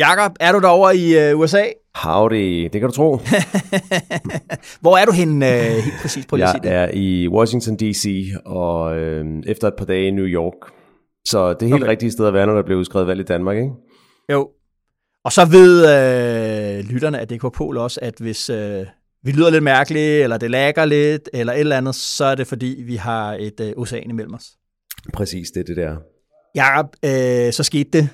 Jakob, er du derovre i uh, USA? Howdy, det kan du tro. Hvor er du henne uh, helt præcis på Jeg er i Washington D.C. og øh, efter et par dage i New York. Så det er helt okay. rigtige sted at være, når der bliver udskrevet valg i Danmark, ikke? Jo. Og så ved øh, lytterne af DK Pol også, at hvis øh, vi lyder lidt mærkeligt, eller det lagger lidt, eller et eller andet, så er det fordi, vi har et øh, ocean imellem os. Præcis, det er det der. Jakob, øh, så skete det.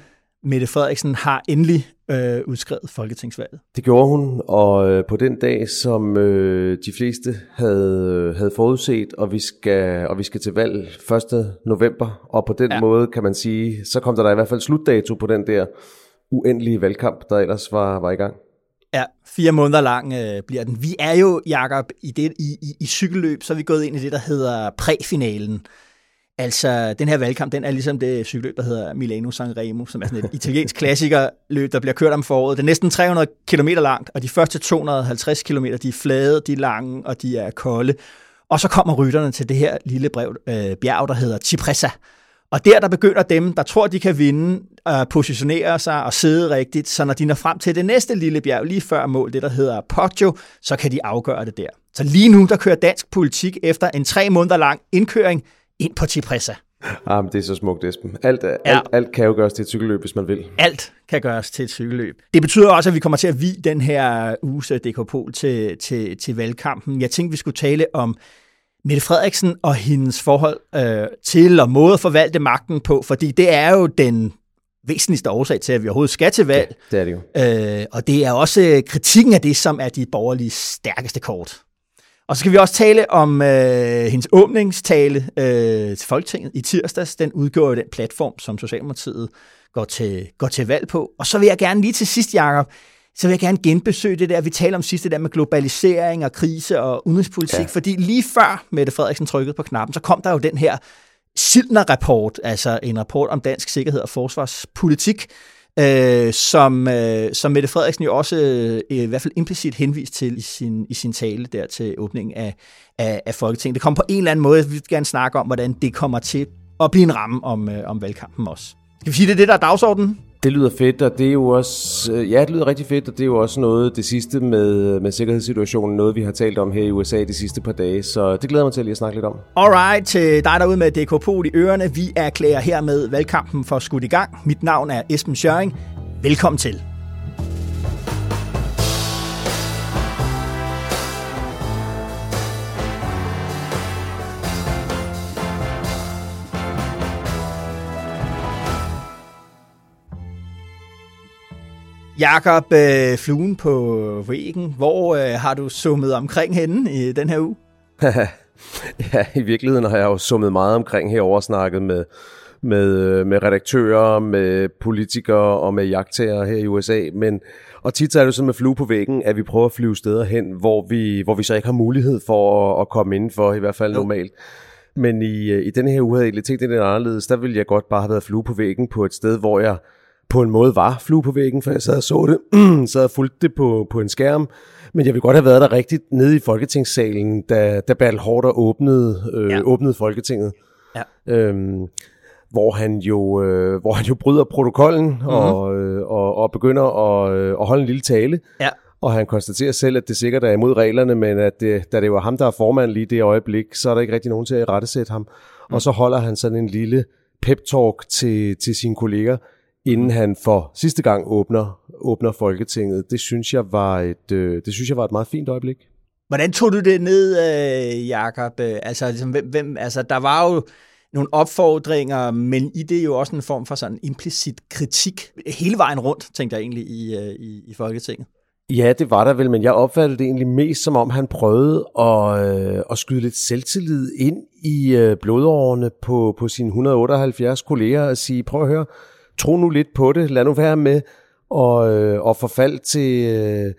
Mette Frederiksen har endelig øh, udskrevet folketingsvalget. Det gjorde hun, og øh, på den dag, som øh, de fleste havde, havde forudset, og vi, skal, og vi skal til valg 1. november, og på den ja. måde kan man sige, så kom der, der i hvert fald slutdato på den der uendelige valgkamp, der ellers var, var i gang. Ja, fire måneder lang øh, bliver den. Vi er jo, Jakob, i, det, i, i, i cykelløb, så er vi gået ind i det, der hedder præfinalen. Altså, den her valgkamp, den er ligesom det cykelløb, der hedder Milano Sanremo, som er sådan et italiensk klassikerløb, der bliver kørt om foråret. Det er næsten 300 km langt, og de første 250 km, de er flade, de er lange, og de er kolde. Og så kommer rytterne til det her lille brev, øh, bjerg, der hedder Cipressa. Og der, der begynder dem, der tror, de kan vinde, at positionere sig og sidde rigtigt, så når de når frem til det næste lille bjerg, lige før mål, det der hedder Poggio, så kan de afgøre det der. Så lige nu, der kører dansk politik efter en tre måneder lang indkøring ind på Cipressa. Ah, men det er så smukt, Esben. Alt, ja. alt, alt kan jo gøres til et cykelløb, hvis man vil. Alt kan gøres til et cykelløb. Det betyder også, at vi kommer til at vi den her uges DK Pol til, til, til valgkampen. Jeg tænkte, vi skulle tale om Mette Frederiksen og hendes forhold øh, til og måde at forvalte magten på, fordi det er jo den væsentligste årsag til, at vi overhovedet skal til valg. Ja, det er det jo. Øh, og det er også kritikken af det, som er de borgerlige stærkeste kort. Og så skal vi også tale om øh, hendes åbningstale øh, til Folketinget i tirsdags. Den udgjorde den platform, som Socialdemokratiet går til, går til valg på. Og så vil jeg gerne lige til sidst, Jacob, så vil jeg gerne genbesøge det der, vi taler om sidste der med globalisering og krise og udenrigspolitik, ja. fordi lige før Mette Frederiksen trykkede på knappen, så kom der jo den her Sildner-rapport, altså en rapport om dansk sikkerhed og forsvarspolitik, øh, som, øh, som Mette Frederiksen jo også øh, i hvert fald implicit henvist til i sin, i sin tale der til åbningen af, af, af Folketinget. Det kommer på en eller anden måde, vi vil gerne snakke om, hvordan det kommer til at blive en ramme om, øh, om valgkampen også. Skal vi sige, det er det, der er dagsordenen? Det lyder fedt, og det er jo også, øh, ja, det lyder rigtig fedt, og det er jo også noget, det sidste med, øh, med sikkerhedssituationen, noget vi har talt om her i USA de sidste par dage, så det glæder mig til at lige at snakke lidt om. Alright, til dig derude med DK Pol i ørerne, vi erklærer hermed valgkampen for skudt i gang. Mit navn er Esben Schøring. Velkommen til. Jakob, øh, fluen på væggen, hvor øh, har du summet omkring henne i den her uge? ja, i virkeligheden har jeg jo summet meget omkring herovre snakket med, med, øh, med redaktører, med politikere og med jagttager her i USA, men og tit er det sådan med flue på væggen, at vi prøver at flyve steder hen, hvor vi, hvor vi så ikke har mulighed for at, at komme indenfor, i hvert fald jo. normalt. Men i, øh, i denne her uge havde jeg egentlig tænkt det lidt anderledes. Der ville jeg godt bare have været flue på væggen på et sted, hvor jeg på en måde var flue på væggen, for jeg sad og så det, så havde fulgt det på, på en skærm, men jeg ville godt have været der rigtigt nede i Folketingssalen, da, da Bertel Hårder åbnede, øh, ja. åbnede Folketinget. Ja. Øhm, hvor han jo øh, hvor han jo bryder protokollen mm-hmm. og, øh, og, og begynder at, øh, at holde en lille tale. Ja. Og han konstaterer selv, at det sikkert er imod reglerne, men at det, da det var ham, der er formand lige det øjeblik, så er der ikke rigtig nogen til at rettesætte ham. Mm. Og så holder han sådan en lille pep-talk til, til sine kolleger, inden han for sidste gang åbner, åbner Folketinget. Det synes jeg var et, øh, det synes jeg var et meget fint øjeblik. Hvordan tog du det ned, øh, Jakob? Øh, altså, ligesom, hvem, hvem, altså, der var jo nogle opfordringer, men i det er jo også en form for sådan implicit kritik hele vejen rundt, tænkte jeg egentlig, i, øh, i, i Folketinget. Ja, det var der vel, men jeg opfattede det egentlig mest som om, han prøvede at, øh, at skyde lidt selvtillid ind i øh, blodårene på, på sine 178 kolleger og sige, prøv at høre, tro nu lidt på det, lad nu være med og, øh, og forfald til, øh,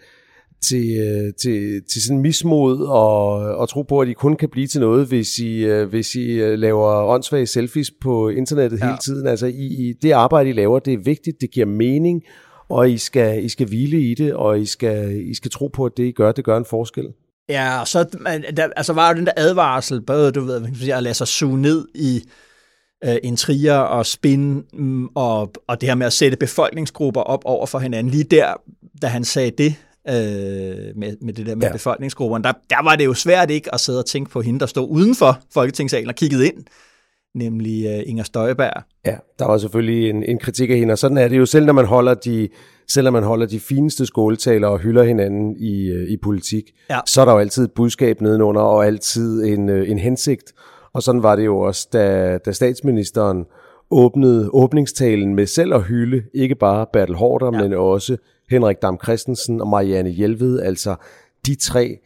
til, øh, til, til sådan mismod og, og tro på, at I kun kan blive til noget, hvis I, øh, hvis I øh, laver åndssvage selfies på internettet ja. hele tiden. Altså I, I, det arbejde, I laver, det er vigtigt, det giver mening, og I skal, I skal hvile i det, og I skal, I skal tro på, at det I gør, det gør en forskel. Ja, og så der, altså var jo den der advarsel, både du ved, at lade sig suge ned i øh, intriger og spin, mm, og, og det her med at sætte befolkningsgrupper op over for hinanden. Lige der, da han sagde det, øh, med, med det der med ja. befolkningsgrupperne, der, der var det jo svært ikke at sidde og tænke på hende, der stod uden for Folketingssalen og kiggede ind, nemlig uh, Inger Støjberg. Ja, der var selvfølgelig en, en kritik af hende, og sådan er det jo selv, når man holder de, selv når man holder de fineste skåltaler og hylder hinanden i, uh, i politik, ja. så er der jo altid et budskab nedenunder, og altid en, uh, en hensigt. Og sådan var det jo også, da, da statsministeren åbnede åbningstalen med selv at hylde, ikke bare Bertel Hårder, ja. men også Henrik Dam Christensen og Marianne Hjelved, altså de tre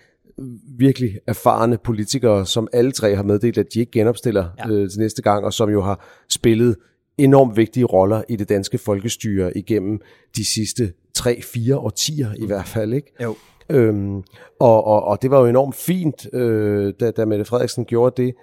virkelig erfarne politikere, som alle tre har meddelt, at de ikke genopstiller ja. øh, til næste gang, og som jo har spillet enormt vigtige roller i det danske folkestyre igennem de sidste 3-4 årtier i hvert fald. Ikke? Jo. Øhm, og, og, og det var jo enormt fint, øh, da, da Mette Frederiksen gjorde det,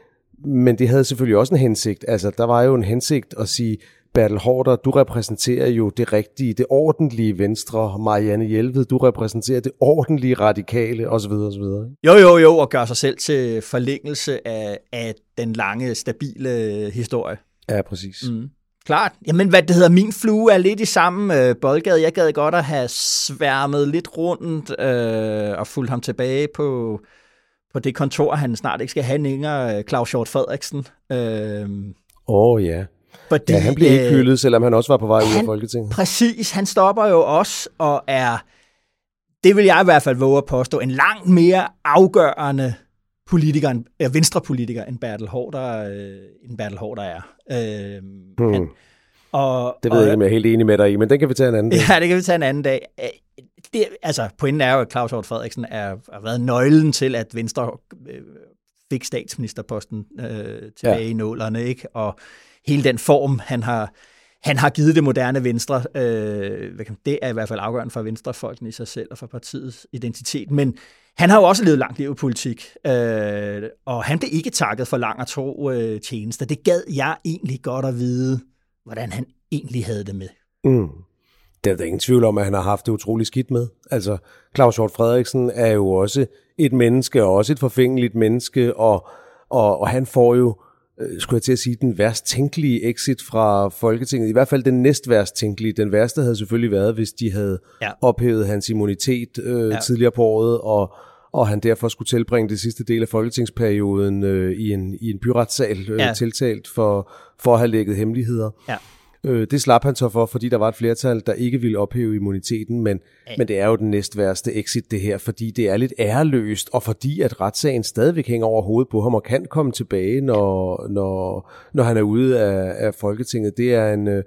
men det havde selvfølgelig også en hensigt. Altså, der var jo en hensigt at sige, Bertel Hårder, du repræsenterer jo det rigtige, det ordentlige Venstre. Marianne Hjelved, du repræsenterer det ordentlige radikale, osv. osv. Jo, jo, jo, og gør sig selv til forlængelse af, af den lange, stabile historie. Ja, præcis. Mm. Klart. Jamen, hvad det hedder, min flue er lidt i samme øh, boldgade. Jeg gad godt at have sværmet lidt rundt øh, og fulgt ham tilbage på, på det kontor, han snart ikke skal have længere, Claus Hjort Frederiksen. Øh, Åh oh, ja. Fordi, ja, han blev ikke øh, hyldet, selvom han også var på vej ud af Folketinget. Præcis, han stopper jo også og er, det vil jeg i hvert fald våge at påstå, en langt mere afgørende politiker, øh, venstrepolitiker, end Bertel Hårder, øh, end Bertel Hårder er. Øh, hmm. han, og, det ved og, jeg ikke, om jeg er helt enig med dig i, men den kan vi tage en anden dag. Ja, det kan vi tage en anden dag. Det, altså, pointen er jo, at Claus Hjort Frederiksen er, har været nøglen til, at Venstre øh, fik statsministerposten øh, tilbage ja. i nålerne, ikke? Og hele den form, han har, han har givet det moderne Venstre. Øh, det er i hvert fald afgørende for Venstrefolkene i sig selv og for partiets identitet. Men han har jo også levet langt liv i politik, øh, og han blev ikke takket for lang og tro øh, tjenester. Det gad jeg egentlig godt at vide, hvordan han egentlig havde det med. Mm. Det er der ingen tvivl om, at han har haft det utrolig skidt med. Altså, Claus Hjort Frederiksen er jo også et menneske, og også et forfængeligt menneske, og, og, og han får jo øh, skulle jeg til at sige, den værst tænkelige exit fra Folketinget. I hvert fald den næst værst tænkelige. Den værste havde selvfølgelig været, hvis de havde ja. ophævet hans immunitet øh, ja. tidligere på året, og, og han derfor skulle tilbringe det sidste del af folketingsperioden øh, i, en, i en byretssal øh, ja. tiltalt for, for at have lægget hemmeligheder. Ja. Øh, det slap han så for, fordi der var et flertal, der ikke ville ophæve immuniteten, men, ja. men det er jo den næst værste exit det her, fordi det er lidt æreløst, og fordi at retssagen stadigvæk hænger over hovedet på ham og kan komme tilbage, når, når, når han er ude af, af Folketinget. Det er en, øh,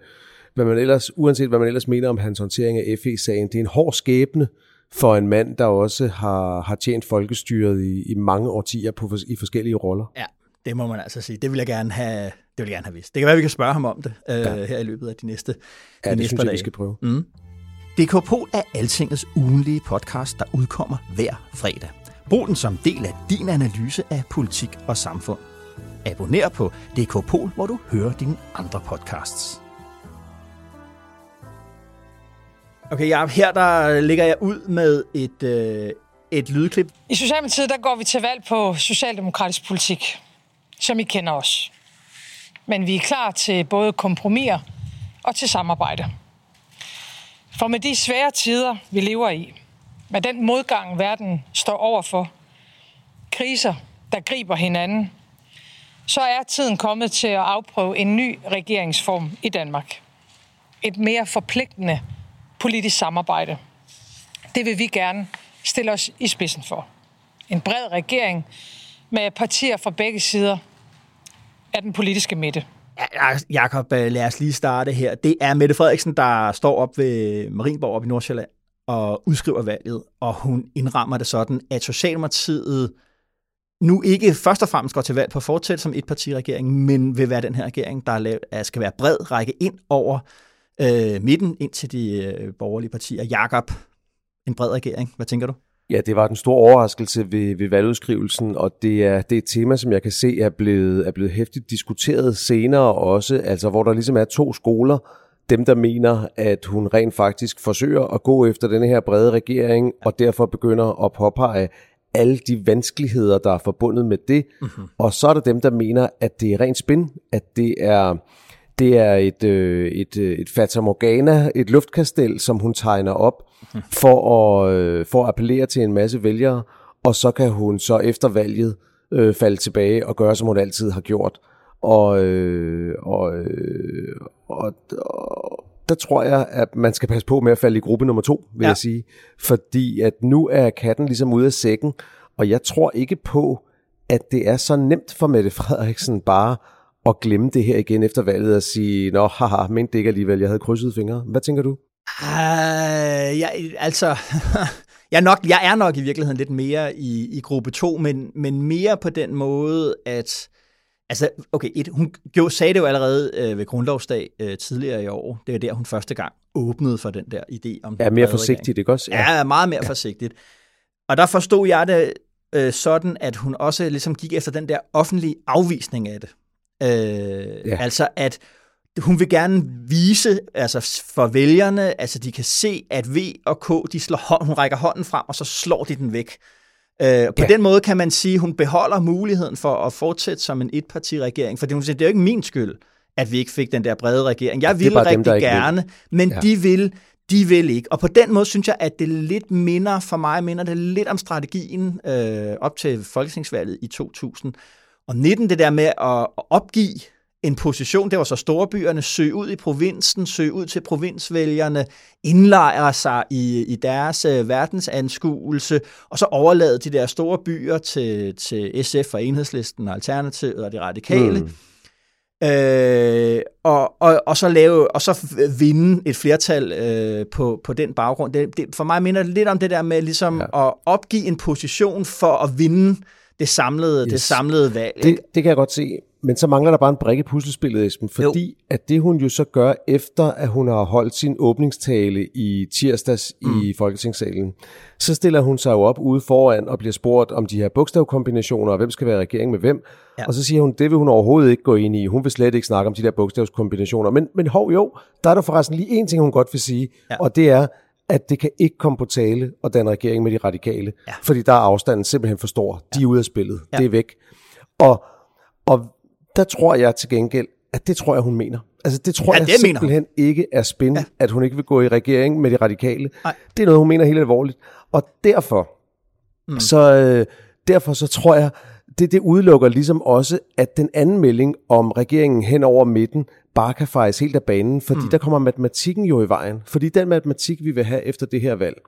hvad man ellers, uanset hvad man ellers mener om hans håndtering af FE-sagen, det er en hård skæbne for en mand, der også har, har tjent folkestyret i, i mange årtier på, i forskellige roller. Ja, det må man altså sige. Det vil jeg gerne have, det vil jeg gerne have vidst. Det kan være, vi kan spørge ham om det øh, ja. her i løbet af de næste Ja, de det næste synes jeg, vi skal prøve. Mm. DK Pol er Altingets ugenlige podcast, der udkommer hver fredag. Brug den som del af din analyse af politik og samfund. Abonner på DK Pol, hvor du hører dine andre podcasts. Okay, ja, her der ligger jeg ud med et, øh, et lydklip. I Socialdemokratiet der går vi til valg på socialdemokratisk politik som I kender os. Men vi er klar til både kompromiser og til samarbejde. For med de svære tider, vi lever i, med den modgang, verden står overfor, kriser, der griber hinanden, så er tiden kommet til at afprøve en ny regeringsform i Danmark. Et mere forpligtende politisk samarbejde. Det vil vi gerne stille os i spidsen for. En bred regering med partier fra begge sider af den politiske midte. Ja, Jakob, øh, lad os lige starte her. Det er Mette Frederiksen, der står op ved Marienborg op i Nordsjælland og udskriver valget, og hun indrammer det sådan, at Socialdemokratiet nu ikke først og fremmest går til valg på at fortsætte som etpartiregering, men vil være den her regering, der lavet, skal være bred, række ind over øh, midten, ind til de øh, borgerlige partier. Jakob, en bred regering. Hvad tænker du? Ja, det var den store overraskelse ved, ved valgudskrivelsen, og det er, det er et tema, som jeg kan se er blevet, er blevet hæftigt diskuteret senere også, altså hvor der ligesom er to skoler. Dem, der mener, at hun rent faktisk forsøger at gå efter denne her brede regering, og derfor begynder at påpege alle de vanskeligheder, der er forbundet med det. Mm-hmm. Og så er der dem, der mener, at det er rent spin, at det er det er et, øh, et, øh, et Fata Morgana, et luftkastel, som hun tegner op for at, øh, for at appellere til en masse vælgere, og så kan hun så efter valget øh, falde tilbage og gøre, som hun altid har gjort. Og, øh, og, øh, og, og der tror jeg, at man skal passe på med at falde i gruppe nummer to, vil ja. jeg sige. Fordi at nu er katten ligesom ude af sækken, og jeg tror ikke på, at det er så nemt for Mette Frederiksen bare at glemme det her igen efter valget og sige, nå, haha, men det ikke alligevel, jeg havde krydset fingre. Hvad tænker du? Uh, jeg, altså, jeg, er nok, jeg er nok i virkeligheden lidt mere i, i gruppe 2, men, men mere på den måde, at Altså, okay, et, hun gjorde, sagde det jo allerede øh, ved grundlovsdag øh, tidligere i år. Det er der, hun første gang åbnede for den der idé om... Ja, mere forsigtigt, ikke også? Ja, ja meget mere ja. forsigtigt. Og der forstod jeg det øh, sådan, at hun også ligesom gik efter den der offentlige afvisning af det. Øh, ja. Altså at hun vil gerne vise altså for vælgerne, altså de kan se, at V og K, de slår hånd, hun rækker hånden frem, og så slår de den væk. Øh, på ja. den måde kan man sige, at hun beholder muligheden for at fortsætte som en etpartiregering, for det, det er jo ikke min skyld, at vi ikke fik den der brede regering. Jeg ville rigtig dem, gerne, vil. men ja. de vil de vil ikke. Og på den måde synes jeg, at det lidt minder, for mig minder det lidt om strategien øh, op til folketingsvalget i 2000, og 19, det der med at opgive en position, det var så storbyerne, søge ud i provinsen, søge ud til provinsvælgerne, indlejre sig i, i deres uh, verdensanskuelse, og så overlade de der store byer til, til SF og Enhedslisten og Alternativet og de radikale. Mm. Øh, og, og, og så lave og så vinde et flertal øh, på, på den baggrund. Det, det, for mig minder det lidt om det der med ligesom ja. at opgive en position for at vinde øh, det samlede, yes. det samlede valg. Det, det kan jeg godt se, men så mangler der bare en brik i puslespillet, Esben, fordi jo. at det hun jo så gør, efter at hun har holdt sin åbningstale i tirsdags mm. i Folketingssalen, så stiller hun sig jo op ude foran og bliver spurgt om de her bogstavkombinationer, og hvem skal være regering med hvem, ja. og så siger hun, det vil hun overhovedet ikke gå ind i, hun vil slet ikke snakke om de der bogstavskombinationer, men, men hov jo, der er der forresten lige en ting, hun godt vil sige, ja. og det er, at det kan ikke komme på tale og danne regering med de radikale, ja. fordi der er afstanden simpelthen for stor. De er ude af spillet. Ja. Det er væk. Og, og der tror jeg til gengæld, at det tror jeg, hun mener. Altså det tror ja, jeg det simpelthen mener. ikke er spændende, ja. at hun ikke vil gå i regering med de radikale. Nej. Det er noget, hun mener helt alvorligt. Og derfor, mm. så, øh, derfor så tror jeg, det, det udelukker ligesom også, at den anden melding om regeringen hen over midten bare kan fejres helt af banen, fordi mm. der kommer matematikken jo i vejen. Fordi den matematik, vi vil have efter det her valg,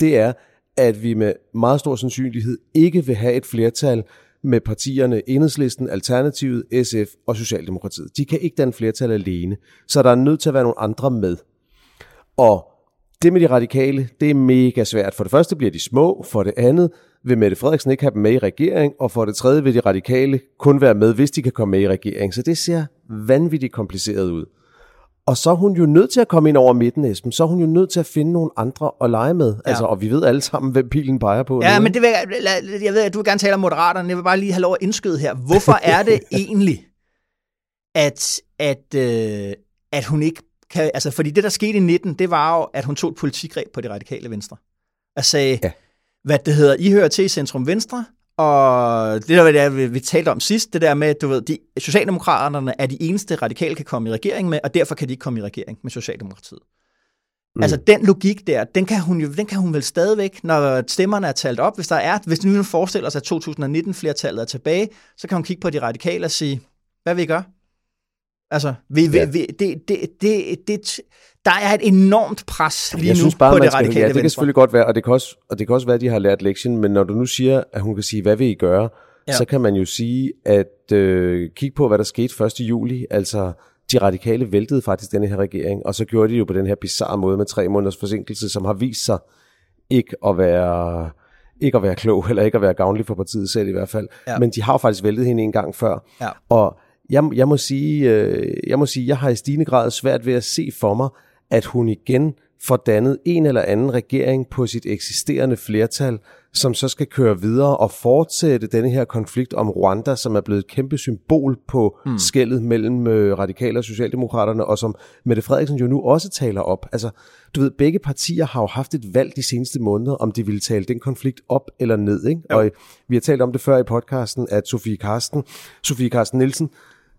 det er, at vi med meget stor sandsynlighed ikke vil have et flertal med partierne Enhedslisten, Alternativet, SF og Socialdemokratiet. De kan ikke danne flertal alene, så der er nødt til at være nogle andre med. Og det med de radikale, det er mega svært. For det første bliver de små, for det andet vil Mette Frederiksen ikke have dem med i regering, og for det tredje vil de radikale kun være med, hvis de kan komme med i regering. Så det ser vanvittigt kompliceret ud. Og så er hun jo nødt til at komme ind over midten, Esben. Så er hun jo nødt til at finde nogle andre at lege med. Ja. Altså, og vi ved alle sammen, hvem pilen peger på. Ja, nu. men det vil, jeg, jeg ved, at du vil gerne tale om moderaterne. Jeg vil bare lige have lov at indskyde her. Hvorfor er det egentlig, at, at, øh, at hun ikke kan... Altså, fordi det, der skete i 19, det var jo, at hun tog et politikgreb på de radikale venstre. Og sagde, ja hvad det hedder, I hører til i Centrum Venstre, og det der, det vi, vi talte om sidst, det der med, du ved, de, Socialdemokraterne er de eneste radikale kan komme i regering med, og derfor kan de ikke komme i regering med Socialdemokratiet. Mm. Altså den logik der, den kan, hun jo, den kan hun vel stadigvæk, når stemmerne er talt op. Hvis der er, hvis nu forestiller sig, at 2019-flertallet er tilbage, så kan hun kigge på de radikale og sige, hvad vil I gøre? Altså, vi, ja. vi, det, det, det, det, der er et enormt pres lige jeg nu synes bare, på det radikale Ja, det kan selvfølgelig godt være, og det kan, også, og det kan også være, at de har lært lektion, men når du nu siger, at hun kan sige, hvad vil I gøre, ja. så kan man jo sige, at øh, kig på, hvad der skete 1. juli, altså de radikale væltede faktisk denne her regering, og så gjorde de jo på den her bizarre måde med tre måneders forsinkelse, som har vist sig ikke at være ikke at være klog, eller ikke at være gavnlig for partiet selv i hvert fald. Ja. Men de har jo faktisk væltet hende en gang før. Ja. Og jeg, jeg, må sige, øh, jeg må sige, jeg har i stigende grad svært ved at se for mig, at hun igen får dannet en eller anden regering på sit eksisterende flertal, som så skal køre videre og fortsætte denne her konflikt om Rwanda, som er blevet et kæmpe symbol på mm. skældet mellem øh, radikale og socialdemokraterne, og som Mette Frederiksen jo nu også taler op. Altså, du ved, begge partier har jo haft et valg de seneste måneder, om de ville tale den konflikt op eller ned. Ikke? Og vi har talt om det før i podcasten, at Sofie Karsten, Sofie Karsten Nielsen,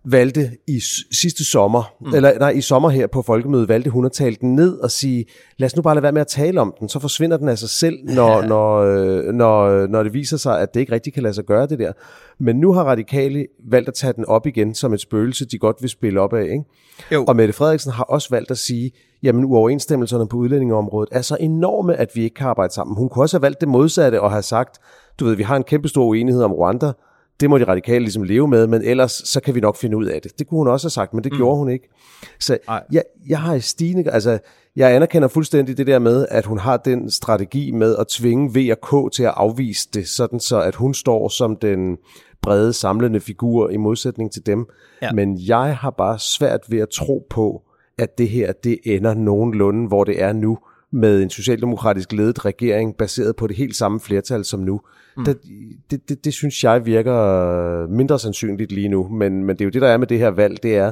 valgte i sidste sommer, mm. eller nej, i sommer her på folkemødet, valgte hun at tale den ned og sige, lad os nu bare lade være med at tale om den, så forsvinder den af sig selv, når, ja. når, øh, når, når det viser sig, at det ikke rigtig kan lade sig gøre det der. Men nu har radikale valgt at tage den op igen som et spøgelse, de godt vil spille op af. Ikke? Jo. Og Mette Frederiksen har også valgt at sige, jamen uoverensstemmelserne på udlændingeområdet er så enorme, at vi ikke kan arbejde sammen. Hun kunne også have valgt det modsatte og have sagt, du ved, vi har en kæmpe stor uenighed om Rwanda, det må de radikale ligesom leve med, men ellers så kan vi nok finde ud af det. Det kunne hun også have sagt, men det mm. gjorde hun ikke. Så jeg, jeg har i stigende, altså jeg anerkender fuldstændig det der med, at hun har den strategi med at tvinge V og K til at afvise det, sådan så at hun står som den brede samlende figur i modsætning til dem. Ja. Men jeg har bare svært ved at tro på, at det her det ender nogenlunde, hvor det er nu, med en socialdemokratisk ledet regering, baseret på det helt samme flertal som nu. Mm. Det, det, det, det synes jeg virker mindre sandsynligt lige nu, men, men det er jo det, der er med det her valg, det er,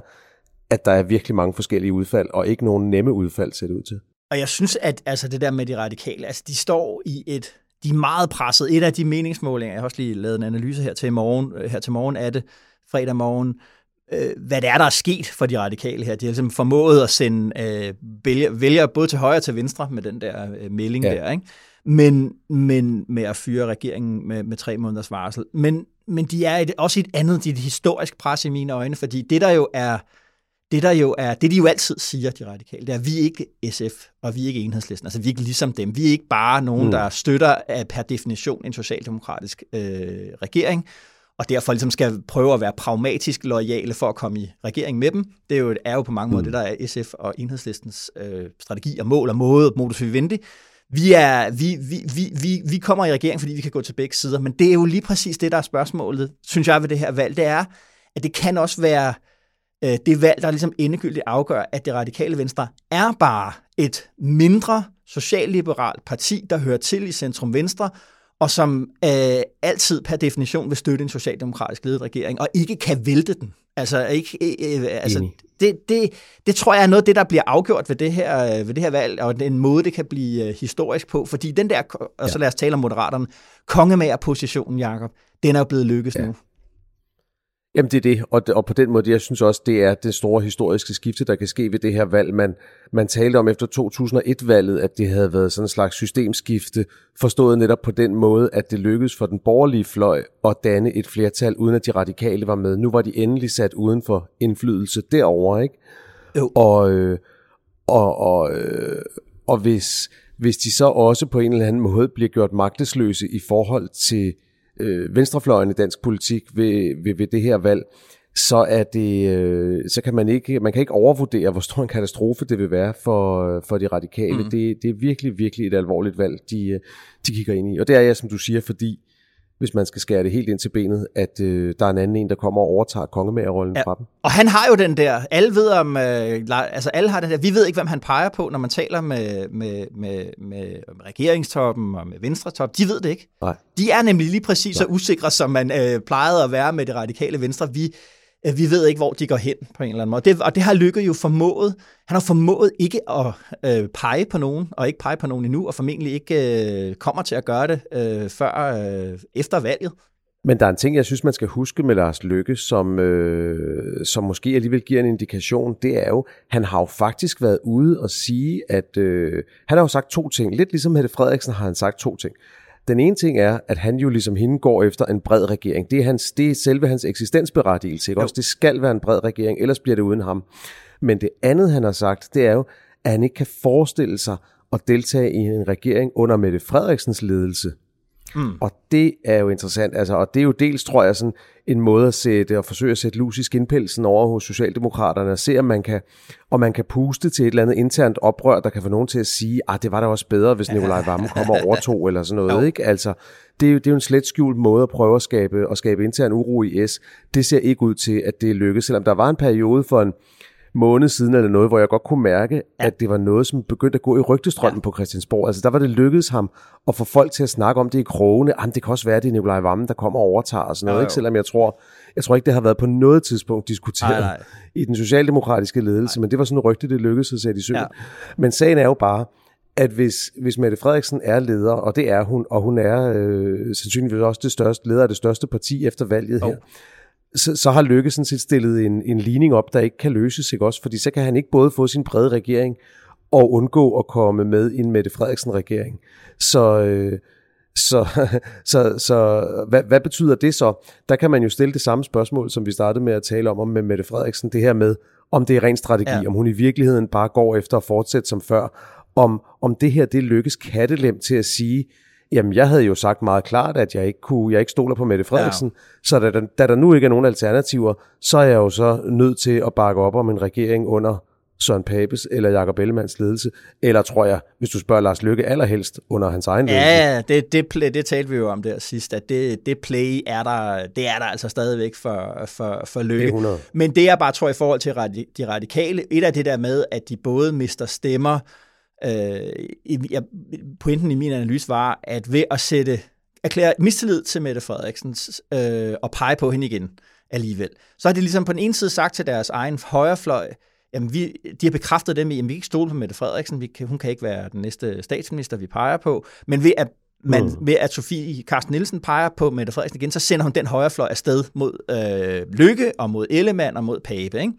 at der er virkelig mange forskellige udfald, og ikke nogen nemme udfald, ser det ud til. Og jeg synes, at altså, det der med de radikale, altså de står i et, de er meget presset. Et af de meningsmålinger, jeg har også lige lavet en analyse her til morgen, øh, her til morgen af det, fredag morgen, øh, hvad det er, der er sket for de radikale her. De har ligesom formået at sende øh, vælgere, vælger både til højre og til venstre med den der øh, melding ja. der, ikke? Men, men med at fyre regeringen med, med tre måneders varsel. Men, men de er et, også et andet, de er et historisk pres i mine øjne, fordi det der jo er, det der jo er, det de jo altid siger, de radikale, det er, at vi er ikke SF, og vi er ikke enhedslisten. Altså, vi er ikke ligesom dem. Vi er ikke bare nogen, mm. der støtter af per definition en socialdemokratisk øh, regering, og derfor ligesom skal prøve at være pragmatisk lojale for at komme i regering med dem. Det er jo, er jo på mange måder mm. det, der er SF og enhedslistens øh, strategi og mål og måde, modus vivendi. Vi, er, vi, vi, vi, vi, vi kommer i regering, fordi vi kan gå til begge sider, men det er jo lige præcis det, der er spørgsmålet, synes jeg, ved det her valg. Det er, at det kan også være øh, det valg, der ligesom endegyldigt afgør, at det radikale venstre er bare et mindre socialliberalt parti, der hører til i centrum venstre, og som øh, altid per definition vil støtte en socialdemokratisk ledet regering, og ikke kan vælte den. Altså, ikke, øh, øh, altså det, det, det tror jeg er noget af det, der bliver afgjort ved det her, øh, ved det her valg, og en måde, det kan blive øh, historisk på. Fordi den der, og så lad os tale om moderaterne, kongemager-positionen, Jacob, den er jo blevet lykkes ja. nu. Jamen det er det, og, og på den måde, jeg synes også, det er det store historiske skifte, der kan ske ved det her valg. Man, man talte om efter 2001-valget, at det havde været sådan en slags systemskifte, forstået netop på den måde, at det lykkedes for den borgerlige fløj at danne et flertal, uden at de radikale var med. Nu var de endelig sat uden for indflydelse derover, ikke? Jo. Og, øh, og, og, øh, og hvis, hvis de så også på en eller anden måde bliver gjort magtesløse i forhold til øh, venstrefløjen i dansk politik ved, ved, ved det her valg, så er det, øh, så kan man ikke, man kan ikke overvurdere, hvor stor en katastrofe det vil være for, for de radikale. Mm. Det, det er virkelig, virkelig et alvorligt valg, de, øh, de kigger ind i. Og det er jeg, som du siger, fordi hvis man skal skære det helt ind til benet, at øh, der er en anden en, der kommer og overtager kongemagerrollen ja. fra dem. Og han har jo den der, alle ved om, øh, altså alle har den der, vi ved ikke, hvem han peger på, når man taler med, med, med, med regeringstoppen og med venstretop. De ved det ikke. Nej. De er nemlig lige præcis Nej. så usikre, som man øh, plejede at være med det radikale venstre. Vi vi ved ikke, hvor de går hen på en eller anden måde. Det, og det har Lykke jo formået. Han har formået ikke at øh, pege på nogen, og ikke pege på nogen endnu, og formentlig ikke øh, kommer til at gøre det øh, før øh, efter valget. Men der er en ting, jeg synes, man skal huske med Lars Lykke, som, øh, som måske alligevel giver en indikation, det er jo, han har jo faktisk været ude og sige, at øh, han har jo sagt to ting. Lidt ligesom Mette Frederiksen har han sagt to ting. Den ene ting er, at han jo ligesom hende går efter en bred regering. Det er, hans, det er selve hans eksistensberettigelse. Ikke? Også det skal være en bred regering, ellers bliver det uden ham. Men det andet, han har sagt, det er jo, at han ikke kan forestille sig at deltage i en regering under Mette Frederiksens ledelse. Mm. Og det er jo interessant, altså, og det er jo dels, tror jeg, sådan en måde at sætte og forsøge at sætte lus i skinpelsen over hos Socialdemokraterne, og se, om man kan, om man kan puste til et eller andet internt oprør, der kan få nogen til at sige, at ah, det var da også bedre, hvis Nikolaj Vammen kom og overtog, eller sådan noget, ikke? Altså, det er, jo, det er jo en slet skjult måde at prøve at skabe, at skabe intern uro i S. Det ser ikke ud til, at det lykkes, selvom der var en periode for en, måned siden eller noget, hvor jeg godt kunne mærke, ja. at det var noget, som begyndte at gå i rygtestrømmen ja. på Christiansborg. Altså der var det lykkedes ham at få folk til at snakke om det i krogene. Jamen, det kan også være, at det er Nikolaj Vammen, der kommer og overtager og sådan noget. Jo. Ikke? Selvom jeg tror, jeg tror ikke, det har været på noget tidspunkt diskuteret nej, nej. i den socialdemokratiske ledelse, nej. men det var sådan et rygte, det lykkedes at sætte i søen. Ja. Men sagen er jo bare, at hvis, hvis Mette Frederiksen er leder, og det er hun, og hun er øh, sandsynligvis også det største, leder af det største parti efter valget oh. her, så, så har Lykke sådan set stillet en, en ligning op, der ikke kan løses, ikke også? Fordi så kan han ikke både få sin brede regering og undgå at komme med i en Mette Frederiksen-regering. Så, øh, så, så, så hvad, hvad betyder det så? Der kan man jo stille det samme spørgsmål, som vi startede med at tale om, om med Mette Frederiksen, det her med, om det er ren strategi, ja. om hun i virkeligheden bare går efter at fortsætte som før, om, om det her det lykkes kattelem til at sige, Jamen, jeg havde jo sagt meget klart, at jeg ikke kunne, jeg ikke stoler på Mette Frederiksen, ja. så da, da der nu ikke er nogen alternativer, så er jeg jo så nødt til at bakke op om en regering under Søren Papes eller Jakob Ellemanns ledelse, eller tror jeg, hvis du spørger Lars Lykke allerhelst, under hans egen ledelse. Ja, det, det, play, det talte vi jo om der sidst, at det, det play er der, det er der altså stadigvæk for, for, for Lykke. Det 100. Men det jeg bare tror i forhold til de radikale, et af det der med, at de både mister stemmer, Øh, jeg, pointen i min analyse var, at ved at sætte erklære mistillid til Mette Frederiksen øh, og pege på hende igen alligevel, så har de ligesom på den ene side sagt til deres egen højrefløj, jamen vi, de har bekræftet dem i, at vi ikke stole på Mette Frederiksen, vi kan, hun kan ikke være den næste statsminister, vi peger på, men ved at man, mm. ved at Sofie Carsten Nielsen peger på Mette Frederiksen igen, så sender hun den højrefløj afsted mod øh, Lykke og mod Ellemann og mod Pape. Ikke?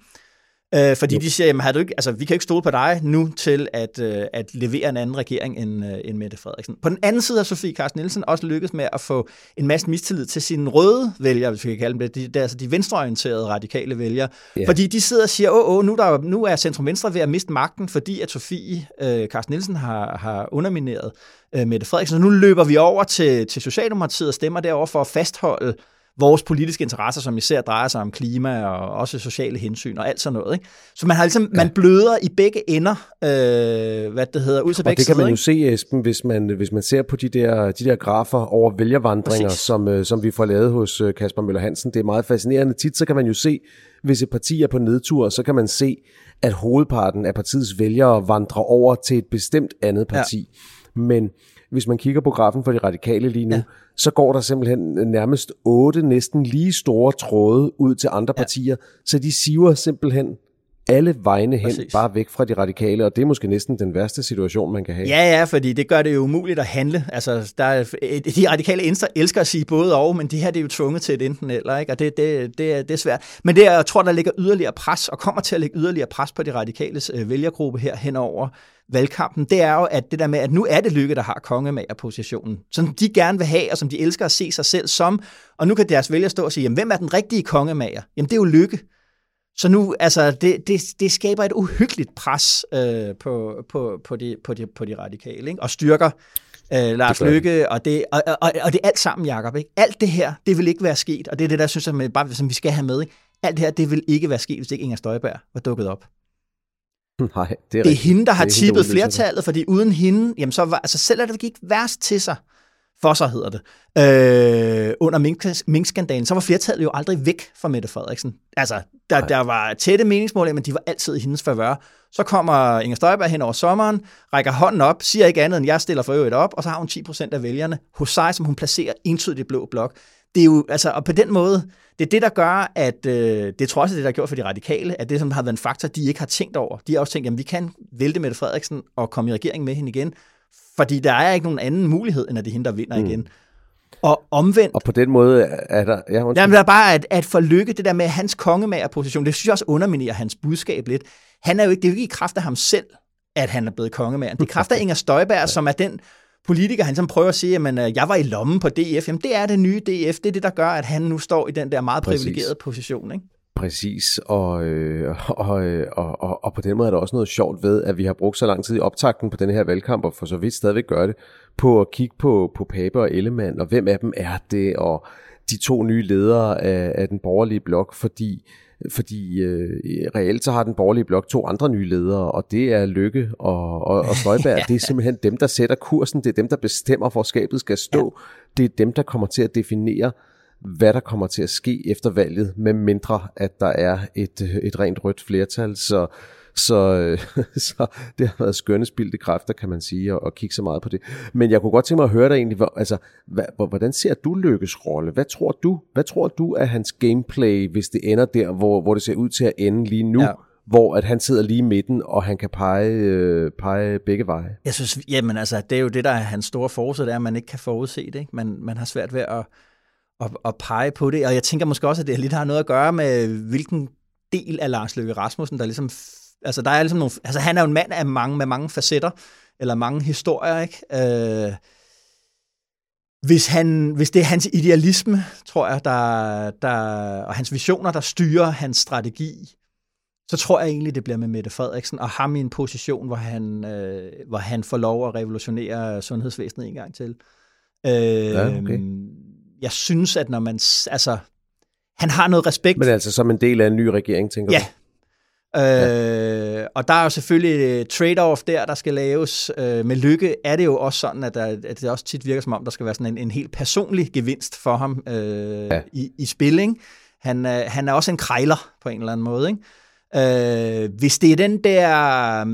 Øh, fordi jo. de siger, jamen, har du ikke, altså, vi kan ikke stole på dig nu til at, øh, at levere en anden regering end, øh, end Mette Frederiksen. På den anden side har Sofie Carsten Nielsen også lykkedes med at få en masse mistillid til sine røde vælgere, hvis vi kan kalde dem det. De, det er altså de venstreorienterede radikale vælgere. Yeah. Fordi de sidder og siger, åh, åh nu, der, nu er Centrum Venstre ved at miste magten, fordi at Sofie øh, Carsten Nielsen har, har undermineret øh, Mette Frederiksen. Så nu løber vi over til, til Socialdemokratiet og stemmer derover for at fastholde vores politiske interesser, som især drejer sig om klima og også sociale hensyn og alt sådan noget. Ikke? Så man har ligesom, ja. man bløder i begge ender, øh, hvad det hedder, ud til begge Og det kan man jo se, Esben, hvis man, hvis man ser på de der, de der grafer over vælgervandringer, som, øh, som vi får lavet hos øh, Kasper Møller Hansen. Det er meget fascinerende. Tit så kan man jo se, hvis et parti er på nedtur, så kan man se, at hovedparten af partiets vælgere vandrer over til et bestemt andet parti. Ja. Men hvis man kigger på grafen for de radikale lige nu, ja. så går der simpelthen nærmest otte næsten lige store tråde ud til andre ja. partier, så de siver simpelthen alle vegne hen, Præcis. bare væk fra de radikale, og det er måske næsten den værste situation, man kan have. Ja, ja, fordi det gør det jo umuligt at handle. Altså, der er, de radikale elsker at sige både og, men de her det er jo tvunget til et enten eller, ikke? og det, det, det, er, det er svært. Men det, jeg tror, der ligger yderligere pres, og kommer til at lægge yderligere pres på de radikales øh, vælgergruppe her henover valgkampen, det er jo, at det der med, at nu er det Lykke, der har kongemagerpositionen, som de gerne vil have, og som de elsker at se sig selv som, og nu kan deres vælger stå og sige, jamen, hvem er den rigtige kongemager? Jamen, det er jo Lykke. Så nu, altså, det, det, det skaber et uhyggeligt pres øh, på, på, på, de, på, de, på de radikale, ikke? og styrker øh, Lars Lykke, og det, og, og, og det er alt sammen, Jacob. Ikke? Alt det her, det vil ikke være sket, og det er det, der synes jeg, bare, som vi skal have med. Ikke? Alt det her, det vil ikke være sket, hvis ikke Inger Støjberg var dukket op. Nej, det er, det er hende, der har tippet flertallet, fordi uden hende, jamen så var, altså selv at det gik værst til sig, for sig hedder det, øh, under minkskandalen, så var flertallet jo aldrig væk fra Mette Frederiksen. Altså, der, der var tætte meningsmål, men de var altid i hendes favør. Så kommer Inger Støjberg hen over sommeren, rækker hånden op, siger ikke andet end, jeg stiller for øvrigt op, og så har hun 10% af vælgerne hos sig, som hun placerer entydigt i blå blok. Det er jo, altså, og på den måde, det er det, der gør, at øh, det tror også, det, der har gjort for de radikale, at det, som har været en faktor, de ikke har tænkt over. De har også tænkt, at vi kan vælte Mette Frederiksen og komme i regering med hende igen, fordi der er ikke nogen anden mulighed, end at det er hende, der vinder mm. igen. Og omvendt... Og på den måde er der... Ja, jamen, der er bare at, at forlykke det der med hans kongemagerposition. Det synes jeg også underminerer hans budskab lidt. Han er jo ikke, det er jo ikke i kraft af ham selv, at han er blevet kongemager. Det er i kraft af Inger Støjberg, som er den politiker, han som prøver at sige, at øh, jeg var i lommen på DF. Jamen, det er det nye DF. Det er det, der gør, at han nu står i den der meget privilegerede position. Ikke? Præcis, og, øh, og, øh, og, og, og på den måde er der også noget sjovt ved, at vi har brugt så lang tid i optakten på den her valgkamp, og for så vidt stadigvæk gør det, på at kigge på, på Pape og Ellemann, og hvem af dem er det, og de to nye ledere af, af den borgerlige blok, fordi fordi øh, reelt så har den borgerlige blok to andre nye ledere, og det er Lykke og, og, og Støjberg. ja. Det er simpelthen dem, der sætter kursen, det er dem, der bestemmer, hvor skabet skal stå. Ja. Det er dem, der kommer til at definere, hvad der kommer til at ske efter valget, med mindre at der er et, et rent rødt flertal. Så, så, så det har været skønne spildte kræfter, kan man sige, at, at kigge så meget på det. Men jeg kunne godt tænke mig at høre dig egentlig, hvor, altså, hvad, hvordan ser du Lykkes rolle? Hvad tror du, hvad tror du er hans gameplay, hvis det ender der, hvor, hvor det ser ud til at ende lige nu? Ja hvor at han sidder lige i midten, og han kan pege, øh, pege begge veje. Jeg synes, jamen altså, det er jo det, der er hans store force, det er, at man ikke kan forudse det. Ikke? Man, man har svært ved at, at, at pege på det, og jeg tænker måske også, at det lidt har noget at gøre med, hvilken del af Lars Løkke Rasmussen, der ligesom Altså, der er ligesom nogle, altså, han er jo en mand af mange, med mange facetter, eller mange historier, ikke? Øh, hvis, han, hvis det er hans idealisme, tror jeg, der, der, og hans visioner, der styrer hans strategi, så tror jeg egentlig, det bliver med Mette Frederiksen, og ham i en position, hvor han, øh, hvor han får lov at revolutionere sundhedsvæsenet en gang til. Øh, ja, okay. Jeg synes, at når man... Altså, han har noget respekt. Men altså som en del af en ny regering, tænker ja, du? Ja. Øh, og der er jo selvfølgelig trade-off der, der skal laves. Øh, med lykke er det jo også sådan, at, der, at det også tit virker som om, der skal være sådan en, en helt personlig gevinst for ham øh, ja. i, i spilling. Han, øh, han er også en krejler på en eller anden måde. Ikke? Øh, hvis det er den der mm,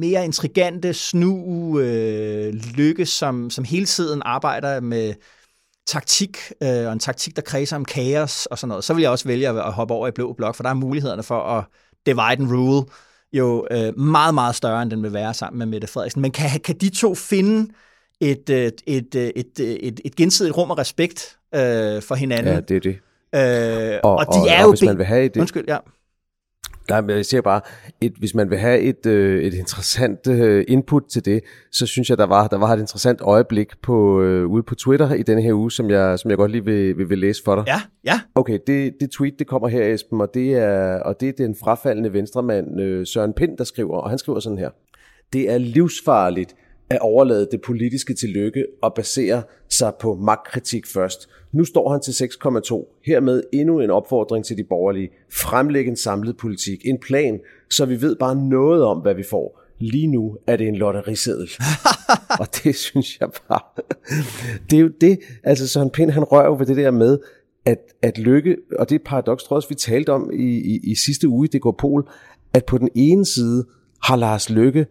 mere intrigante snu øh, lykke, som, som hele tiden arbejder med taktik, øh, og en taktik, der kredser om kaos og sådan noget, så vil jeg også vælge at hoppe over i blå blok, for der er mulighederne for at divide and rule jo øh, meget, meget større, end den vil være sammen med Mette Frederiksen. Men kan, kan de to finde et, et, et, et, et, et gensidigt rum og respekt øh, for hinanden? Ja, det er det. Øh, og, og de og, er og jo... Hvis man vil have et, Undskyld, ja. Nej, men jeg siger bare, et, hvis man vil have et, øh, et interessant øh, input til det, så synes jeg, der var, der var et interessant øjeblik på, øh, ude på Twitter i denne her uge, som jeg, som jeg godt lige vil, vil, vil læse for dig. Ja, ja. Okay, det, det tweet, det kommer her, Esben, og det er, og det er den frafaldende venstremand øh, Søren Pind, der skriver, og han skriver sådan her. Det er livsfarligt at overlade det politiske til lykke og basere sig på magtkritik først. Nu står han til 6,2. Hermed endnu en opfordring til de borgerlige. Fremlæg en samlet politik, en plan, så vi ved bare noget om, hvad vi får. Lige nu er det en lotteriseddel. og det synes jeg bare... det er jo det, altså Søren Pind, han rører jo ved det der med, at, at lykke, og det er et paradoks, tror jeg også, vi talte om i, i, i sidste uge i Det går Pol, at på den ene side har Lars Lykke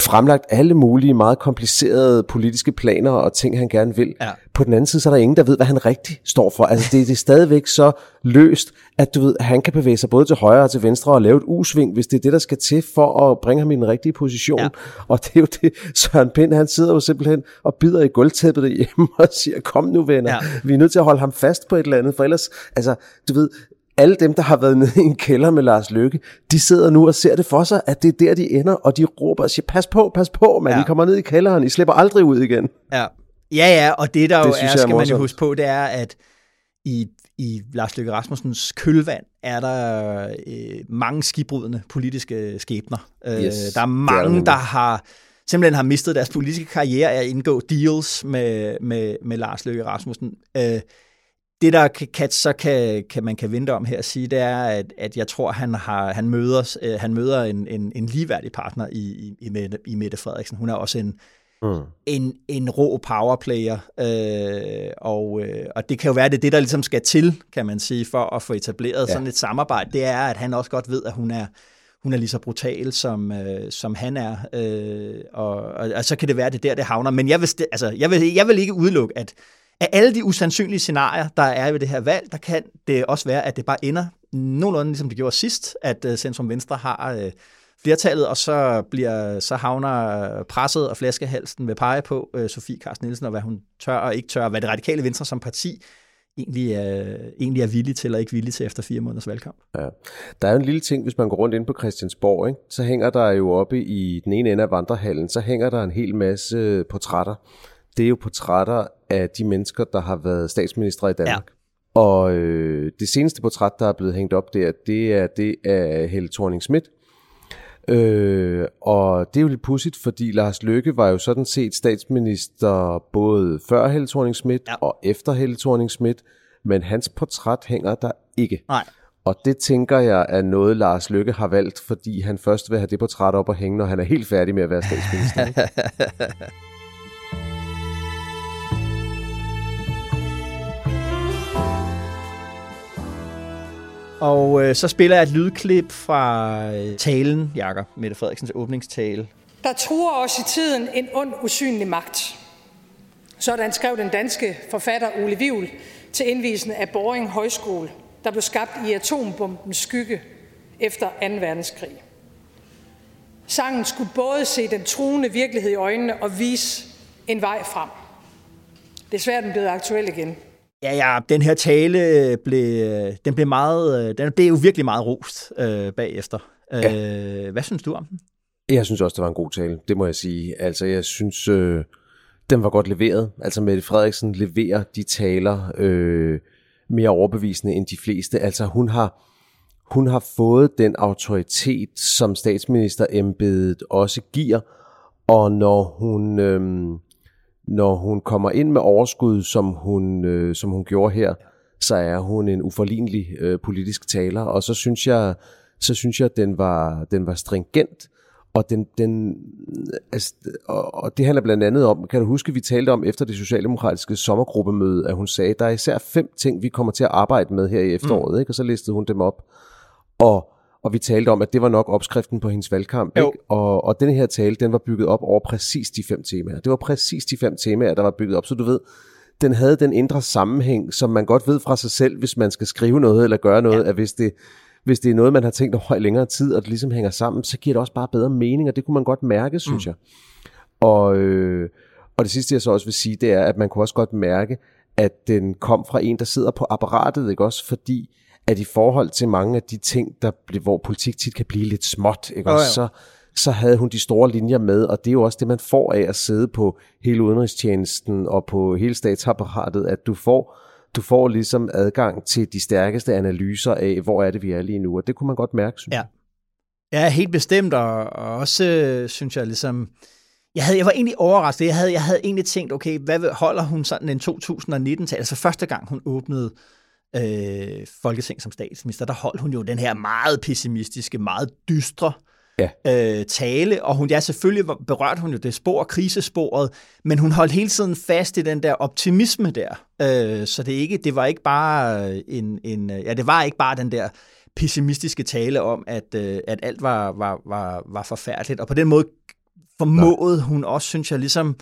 fremlagt alle mulige meget komplicerede politiske planer og ting, han gerne vil. Ja. På den anden side, så er der ingen, der ved, hvad han rigtig står for. Altså, det, det er stadigvæk så løst, at du ved, han kan bevæge sig både til højre og til venstre og lave et usving, hvis det er det, der skal til for at bringe ham i den rigtige position. Ja. Og det er jo det, Søren Pind, han sidder jo simpelthen og bider i gulvtæppet derhjemme og siger, kom nu venner, ja. vi er nødt til at holde ham fast på et eller andet, for ellers, altså, du ved, alle dem, der har været nede i en kælder med Lars Lykke, de sidder nu og ser det for sig, at det er der, de ender, og de råber og siger, pas på, pas på, man, ja. I kommer ned i kælderen, I slipper aldrig ud igen. Ja, ja, ja og det der det jo er, skal man jo huske på, det er, at i, i Lars Løkke Rasmussens kølvand er der øh, mange skibrydende politiske skæbner. Øh, yes, der er mange, er der har simpelthen har mistet deres politiske karriere af at indgå deals med, med, med Lars Løkke Rasmussen. Øh, det, der kan, så kan, kan man kan vente om her at sige, det er, at, at jeg tror, han har han møder, øh, han møder en, en, en ligeværdig partner i, i, i, Mette, i Mette Frederiksen. Hun er også en, mm. en, en rå powerplayer, øh, og, øh, og det kan jo være, det er det, der ligesom skal til, kan man sige, for at få etableret ja. sådan et samarbejde. Det er, at han også godt ved, at hun er, hun er lige så brutal, som, øh, som han er, øh, og, og, og så kan det være, det er der, det havner. Men jeg vil, altså, jeg vil, jeg vil ikke udelukke, at af alle de usandsynlige scenarier, der er ved det her valg, der kan det også være, at det bare ender nogenlunde ligesom det gjorde sidst, at øh, Centrum Venstre har uh, flertallet, og så, bliver, så havner øh, presset og flaskehalsen ved pege på Sofie Carsten Nielsen, og hvad hun tør og ikke tør, hvad det radikale Venstre som parti egentlig er, egentlig er villig til, eller ikke villig til efter fire måneders valgkamp. Ja. Der er jo en lille ting, hvis man går rundt ind på Christiansborg, ikke? så hænger der jo oppe i den ene ende af vandrehallen, så hænger der en hel masse portrætter det er jo portrætter af de mennesker, der har været statsminister i Danmark. Og øh, det seneste portræt, der er blevet hængt op der, det er det af Helle thorning Schmidt. Øh, og det er jo lidt pudsigt, fordi Lars Løkke var jo sådan set statsminister både før Helle thorning Schmidt ja. og efter Helle thorning Schmidt, men hans portræt hænger der ikke. Nej. Og det tænker jeg er noget, Lars Løkke har valgt, fordi han først vil have det portræt op og hænge, når han er helt færdig med at være statsminister. Og øh, så spiller jeg et lydklip fra øh, talen, Jakob, Mette Frederiksens åbningstale. Der truer os i tiden en ond, usynlig magt. Sådan skrev den danske forfatter Ole Vivl til indvisen af Boring Højskole, der blev skabt i atombombens skygge efter 2. verdenskrig. Sangen skulle både se den truende virkelighed i øjnene og vise en vej frem. Desværre er den blevet aktuel igen. Ja, ja, den her tale øh, blev, øh, den blev meget, øh, den blev jo virkelig meget rost øh, bagefter. Ja. hvad synes du om den? Jeg synes også, det var en god tale, det må jeg sige. Altså, jeg synes, øh, den var godt leveret. Altså, Mette Frederiksen leverer de taler øh, mere overbevisende end de fleste. Altså, hun har, hun har fået den autoritet, som statsministerembedet også giver, og når hun... Øh, når hun kommer ind med overskud, som hun, øh, som hun gjorde her, så er hun en uforlignelig øh, politisk taler, og så synes jeg, så synes jeg, den var, den var stringent, og, den, den, altså, og, og det handler blandt andet om, kan du huske, vi talte om efter det socialdemokratiske sommergruppemøde, at hun sagde, der er især fem ting, vi kommer til at arbejde med her i efteråret, mm. ikke? og så listede hun dem op. Og og vi talte om, at det var nok opskriften på hendes valgkamp. Ikke? Og, og den her tale, den var bygget op over præcis de fem temaer. Det var præcis de fem temaer, der var bygget op. Så du ved, den havde den indre sammenhæng, som man godt ved fra sig selv, hvis man skal skrive noget eller gøre noget, ja. at hvis det, hvis det er noget, man har tænkt over i længere tid, og det ligesom hænger sammen, så giver det også bare bedre mening, og det kunne man godt mærke, synes mm. jeg. Og, øh, og det sidste, jeg så også vil sige, det er, at man kunne også godt mærke, at den kom fra en, der sidder på apparatet, ikke også? Fordi at i forhold til mange af de ting, der, hvor politik tit kan blive lidt småt, ikke? Oh, ja. så, så havde hun de store linjer med, og det er jo også det, man får af at sidde på hele udenrigstjenesten og på hele statsapparatet, at du får, du får ligesom adgang til de stærkeste analyser af, hvor er det, vi er lige nu, og det kunne man godt mærke, synes ja. jeg. Ja, helt bestemt, og, og også øh, synes jeg ligesom, jeg, havde, jeg var egentlig overrasket. Jeg havde, jeg havde egentlig tænkt, okay, hvad holder hun sådan en 2019 til? Altså første gang, hun åbnede øh, Folketing som statsminister, der holdt hun jo den her meget pessimistiske, meget dystre ja. øh, tale, og hun, ja, selvfølgelig berørte hun jo det spor, krisesporet, men hun holdt hele tiden fast i den der optimisme der, øh, så det, ikke, det var ikke bare en, en, ja, det var ikke bare den der pessimistiske tale om, at, øh, at alt var, var, var, var forfærdeligt, og på den måde formåede Nej. hun også, synes jeg, ligesom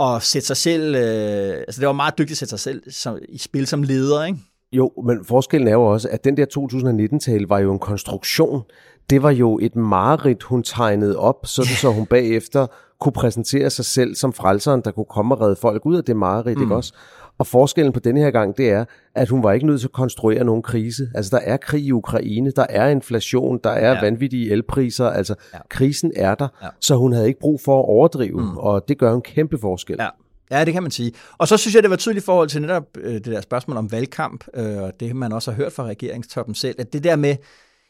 at sætte sig selv, øh, altså det var meget dygtigt at sætte sig selv som, i spil som leder, ikke? Jo, men forskellen er jo også, at den der 2019-tale var jo en konstruktion. Det var jo et mareridt, hun tegnede op, så, det, så hun bagefter kunne præsentere sig selv som frelseren, der kunne komme og redde folk ud af det mareridt, mm. ikke også? Og forskellen på denne her gang, det er, at hun var ikke nødt til at konstruere nogen krise. Altså, der er krig i Ukraine, der er inflation, der er ja. vanvittige elpriser, altså, ja. krisen er der, ja. så hun havde ikke brug for at overdrive, mm. og det gør en kæmpe forskel. Ja. Ja, det kan man sige. Og så synes jeg, det var tydeligt i forhold til netop øh, det der spørgsmål om valgkamp, øh, og det man også har hørt fra regeringstoppen selv, at det der med,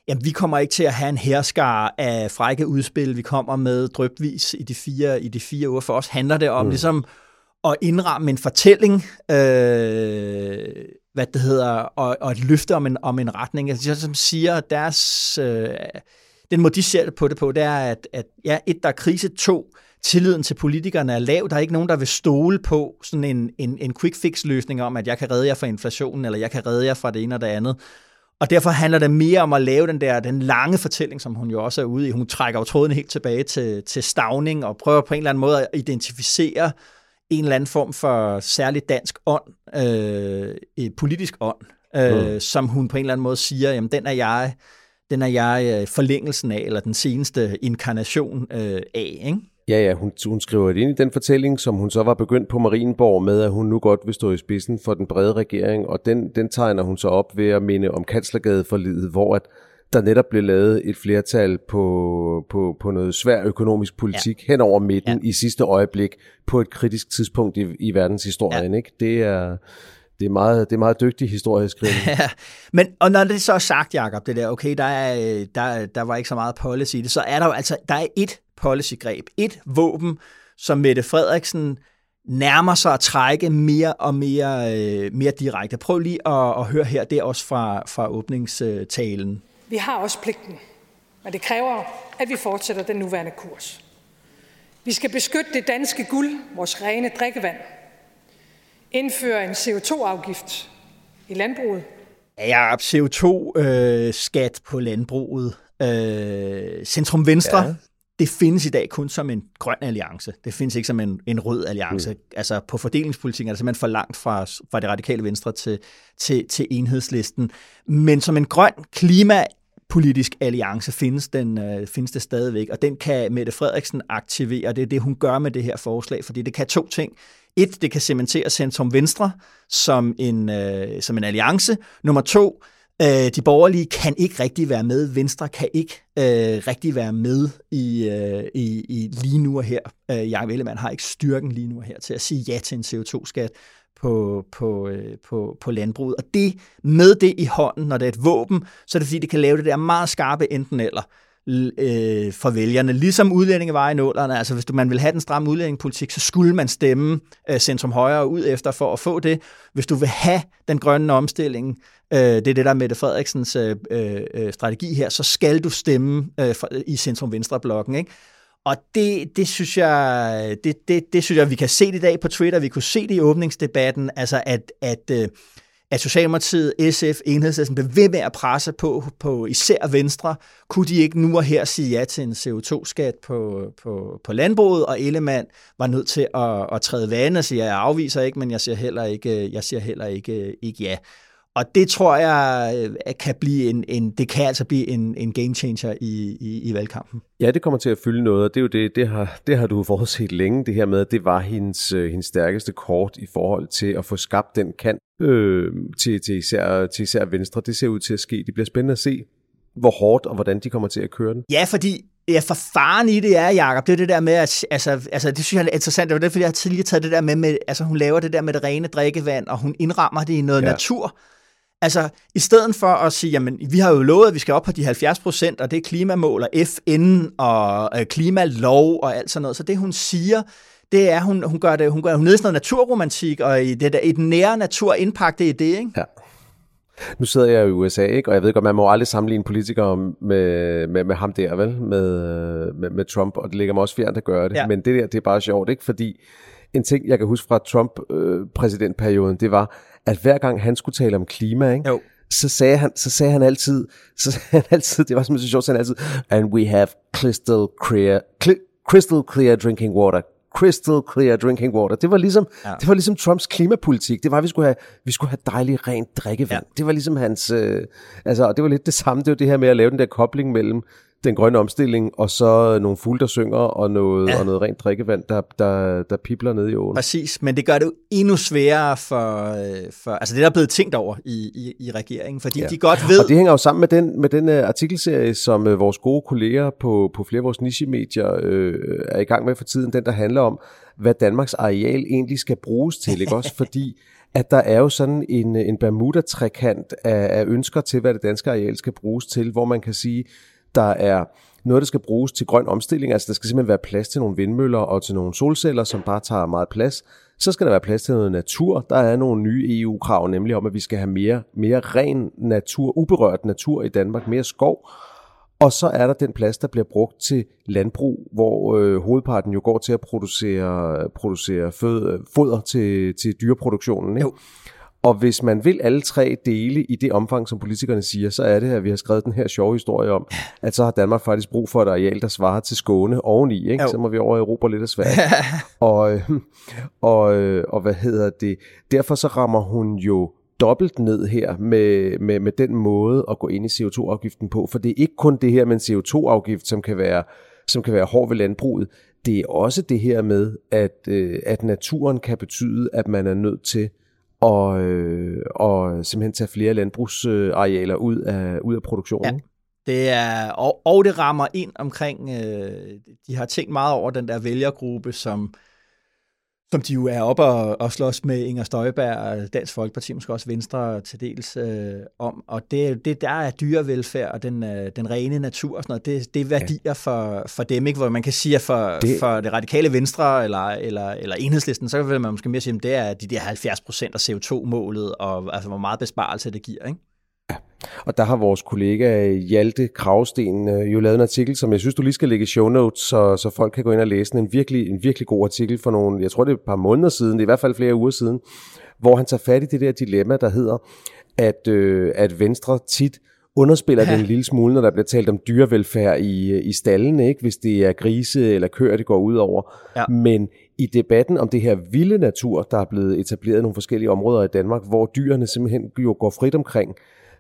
jamen vi kommer ikke til at have en herskar af frække udspil, vi kommer med drøbvis i de fire, i de fire uger. For os handler det om mm. ligesom at indramme en fortælling, øh, hvad det hedder, og, og et løfte om en, om en retning. Altså, som siger, deres, øh, den måde de ser på det på, det er, at, at ja, et, der er krise, to, tilliden til politikerne er lav. Der er ikke nogen, der vil stole på sådan en, en, en quick fix løsning om, at jeg kan redde jer fra inflationen, eller jeg kan redde jer fra det ene og det andet. Og derfor handler det mere om at lave den der den lange fortælling, som hun jo også er ude i. Hun trækker jo tråden helt tilbage til, til stavning og prøver på en eller anden måde at identificere en eller anden form for særligt dansk ånd, øh, politisk ånd, øh, mm. som hun på en eller anden måde siger, jamen den er jeg, den er jeg øh, forlængelsen af, eller den seneste inkarnation øh, af. Ikke? Ja, ja, hun, hun skriver det ind i den fortælling, som hun så var begyndt på Marienborg med, at hun nu godt vil stå i spidsen for den brede regering, og den, den tegner hun så op ved at minde om Kanslergade for livet, hvor at der netop blev lavet et flertal på, på, på noget svær økonomisk politik ja. hen over midten ja. i sidste øjeblik på et kritisk tidspunkt i, i verdenshistorien. Ja. Ikke? Det, er, det er meget, det er meget dygtig historieskrivning. ja, men og når det så er sagt, Jacob, det der, okay, der, er, der, der var ikke så meget policy i det, så er der jo altså, der er et policygreb, et våben, som Mette Frederiksen nærmer sig at trække mere og mere, øh, mere direkte. Prøv lige at, at høre her, det er også fra, fra åbningstalen. Vi har også pligten, men det kræver, at vi fortsætter den nuværende kurs. Vi skal beskytte det danske guld, vores rene drikkevand. Indføre en CO2-afgift i landbruget. Ja, CO2-skat øh, på landbruget. Øh, Centrum Venstre, ja. det findes i dag kun som en grøn alliance. Det findes ikke som en, en rød alliance. Mm. Altså på fordelingspolitikken er det simpelthen for langt fra, fra det radikale venstre til, til, til enhedslisten. Men som en grøn klima politisk alliance findes, den, øh, findes det stadigvæk, og den kan Mette Frederiksen aktivere, det er det, hun gør med det her forslag, fordi det kan to ting. Et, det kan cementere Centrum Venstre som en, øh, som en alliance. Nummer to, øh, de borgerlige kan ikke rigtig være med. Venstre kan ikke øh, rigtig være med i, øh, i, i lige nu og her. Øh, Jakob Ellemann har ikke styrken lige nu og her til at sige ja til en CO2-skat på, på, øh, på, på landbruget. Og det med det i hånden, når det er et våben, så er det fordi, det kan lave det der meget skarpe enten eller øh, for vælgerne. Ligesom udlændinge var i nålerne. Altså hvis du, man vil have den stramme udlændingepolitik, så skulle man stemme øh, centrum højre ud efter for at få det. Hvis du vil have den grønne omstilling, øh, det er det der med Mette Frederiksens øh, øh, øh, strategi her, så skal du stemme øh, for, i centrum venstre blokken. Ikke? Og det, det, synes jeg, det, det, det synes jeg, vi kan se det i dag på Twitter, vi kunne se det i åbningsdebatten, altså at, at, øh, at Socialdemokratiet, SF, Enhedslisten blev ved med at presse på, på især Venstre. Kunne de ikke nu og her sige ja til en CO2-skat på, på, på landbruget, og Ellemann var nødt til at, at træde vand og sige, jeg afviser ikke, men jeg siger heller ikke, jeg siger heller ikke, ikke ja. Og det tror jeg øh, kan blive en, en det kan altså blive en, en game changer i, i, i valgkampen. Ja, det kommer til at fylde noget, og det er jo det, det har, det har du forudset længe, det her med, at det var hendes, øh, hendes stærkeste kort i forhold til at få skabt den kant øh, til, til, især, til især Venstre. Det ser ud til at ske. Det bliver spændende at se, hvor hårdt og hvordan de kommer til at køre den. Ja, fordi Ja, for faren i det er, Jacob, det er det der med, at, altså, altså det synes jeg er interessant, det var det, fordi jeg har tidligere taget det der med, med, altså hun laver det der med det rene drikkevand, og hun indrammer det i noget ja. natur, Altså, i stedet for at sige, jamen, vi har jo lovet, at vi skal op på de 70 procent, og det er klimamål og FN og øh, klimalov og alt sådan noget. Så det, hun siger, det er, hun, hun gør det, hun gør hun ned i sådan noget naturromantik, og i, det der, den nære natur indpakte i det, ikke? Ja. Nu sidder jeg i USA, ikke? og jeg ved godt, man må aldrig sammenligne politikere med, med, med ham der, vel? Med, med, med Trump, og det ligger mig også fjernt at gøre det. Ja. Men det der, det er bare sjovt, ikke? Fordi en ting, jeg kan huske fra Trump-præsidentperioden, øh, det var, at hver gang han skulle tale om klima, ikke? Jo. Så sagde, han, så sagde han altid, så sagde han altid, det var simpelthen så sjovt, så han altid, and we have crystal clear, cl- crystal clear drinking water, crystal clear drinking water. Det var ligesom, ja. det var ligesom Trumps klimapolitik. Det var, at vi skulle have, vi skulle have dejligt rent drikkevand. Ja. Det var ligesom hans, øh, altså, det var lidt det samme. Det var det her med at lave den der kobling mellem den grønne omstilling, og så nogle fugle, der synger, og noget, ja. og noget rent drikkevand, der, der, der pipler ned i åen. Præcis, men det gør det jo endnu sværere for, øh, for altså det der er blevet tænkt over i, i, i regeringen, fordi ja. de godt ved... Og det hænger jo sammen med den, med den uh, artikelserie, som uh, vores gode kolleger på, på flere af vores niche-medier uh, er i gang med for tiden, den der handler om, hvad Danmarks areal egentlig skal bruges til, ikke også? Fordi at der er jo sådan en, en Bermuda-trekant af, af ønsker til, hvad det danske areal skal bruges til, hvor man kan sige, der er noget, der skal bruges til grøn omstilling. Altså der skal simpelthen være plads til nogle vindmøller og til nogle solceller, som bare tager meget plads. Så skal der være plads til noget natur. Der er nogle nye EU-krav, nemlig om, at vi skal have mere, mere ren natur, uberørt natur i Danmark, mere skov. Og så er der den plads, der bliver brugt til landbrug, hvor øh, hovedparten jo går til at producere, producere fød, foder til, til dyreproduktionen. Ikke? Jo. Og hvis man vil alle tre dele i det omfang, som politikerne siger, så er det, at vi har skrevet den her sjove historie om, at så har Danmark faktisk brug for et areal, der svarer til Skåne oveni. Ikke? Så må vi over Europa lidt af Sverige. og, og, og hvad hedder det? Derfor så rammer hun jo dobbelt ned her med, med, med den måde at gå ind i CO2-afgiften på. For det er ikke kun det her med en CO2-afgift, som kan være som kan være hård ved landbruget. Det er også det her med, at, øh, at naturen kan betyde, at man er nødt til og, øh, og simpelthen tage flere landbrugsarealer ud af, ud af produktionen. Ja. Det er, og, og det rammer ind omkring, øh, de har tænkt meget over den der vælgergruppe, som, som de jo er oppe og, og slås med Inger Støjberg og Dansk Folkeparti, måske også Venstre til dels øh, om. Og det, det der er dyrevelfærd og den, øh, den rene natur og sådan noget, det, det er værdier ja. for, for dem, ikke? hvor man kan sige, at for det, for det radikale Venstre eller, eller, eller enhedslisten, så vil man måske mere sige, at det er de der 70 procent af CO2-målet, og altså, hvor meget besparelse det giver. Ikke? Og der har vores kollega Hjalte Kravsten øh, jo lavet en artikel, som jeg synes, du lige skal lægge i show notes, så, så folk kan gå ind og læse den. En virkelig, en virkelig god artikel for nogle, jeg tror det er et par måneder siden, det er i hvert fald flere uger siden, hvor han tager fat i det der dilemma, der hedder, at, øh, at Venstre tit underspiller ja. det en lille smule, når der bliver talt om dyrevelfærd i, i stallen, ikke? hvis det er grise eller køer, det går ud over. Ja. Men i debatten om det her vilde natur, der er blevet etableret i nogle forskellige områder i Danmark, hvor dyrene simpelthen jo går frit omkring,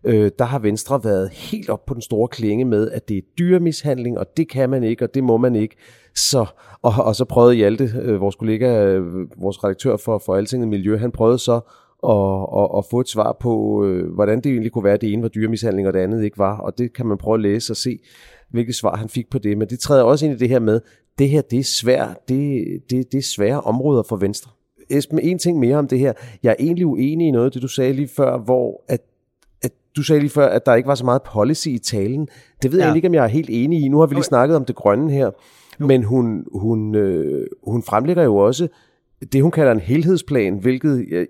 øh, der har Venstre været helt op på den store klinge med, at det er dyremishandling, og det kan man ikke, og det må man ikke. Så, og, og så prøvede Hjalte, øh, vores kollega, øh, vores redaktør for, for Altinget Miljø, han prøvede så at, at, at få et svar på, øh, hvordan det egentlig kunne være, at det ene var dyremishandling, og det andet ikke var. Og det kan man prøve at læse og se, hvilket svar han fik på det. Men det træder også ind i det her med, det her det er svært, det, det, det er svære områder for Venstre. Esben, en ting mere om det her. Jeg er egentlig uenig i noget af det, du sagde lige før, hvor at du sagde lige før, at der ikke var så meget policy i talen. Det ved ja. jeg ikke, om jeg er helt enig i. Nu har vi lige okay. snakket om det grønne her. Jo. Men hun, hun, øh, hun fremlægger jo også det, hun kalder en helhedsplan, hvilket jeg,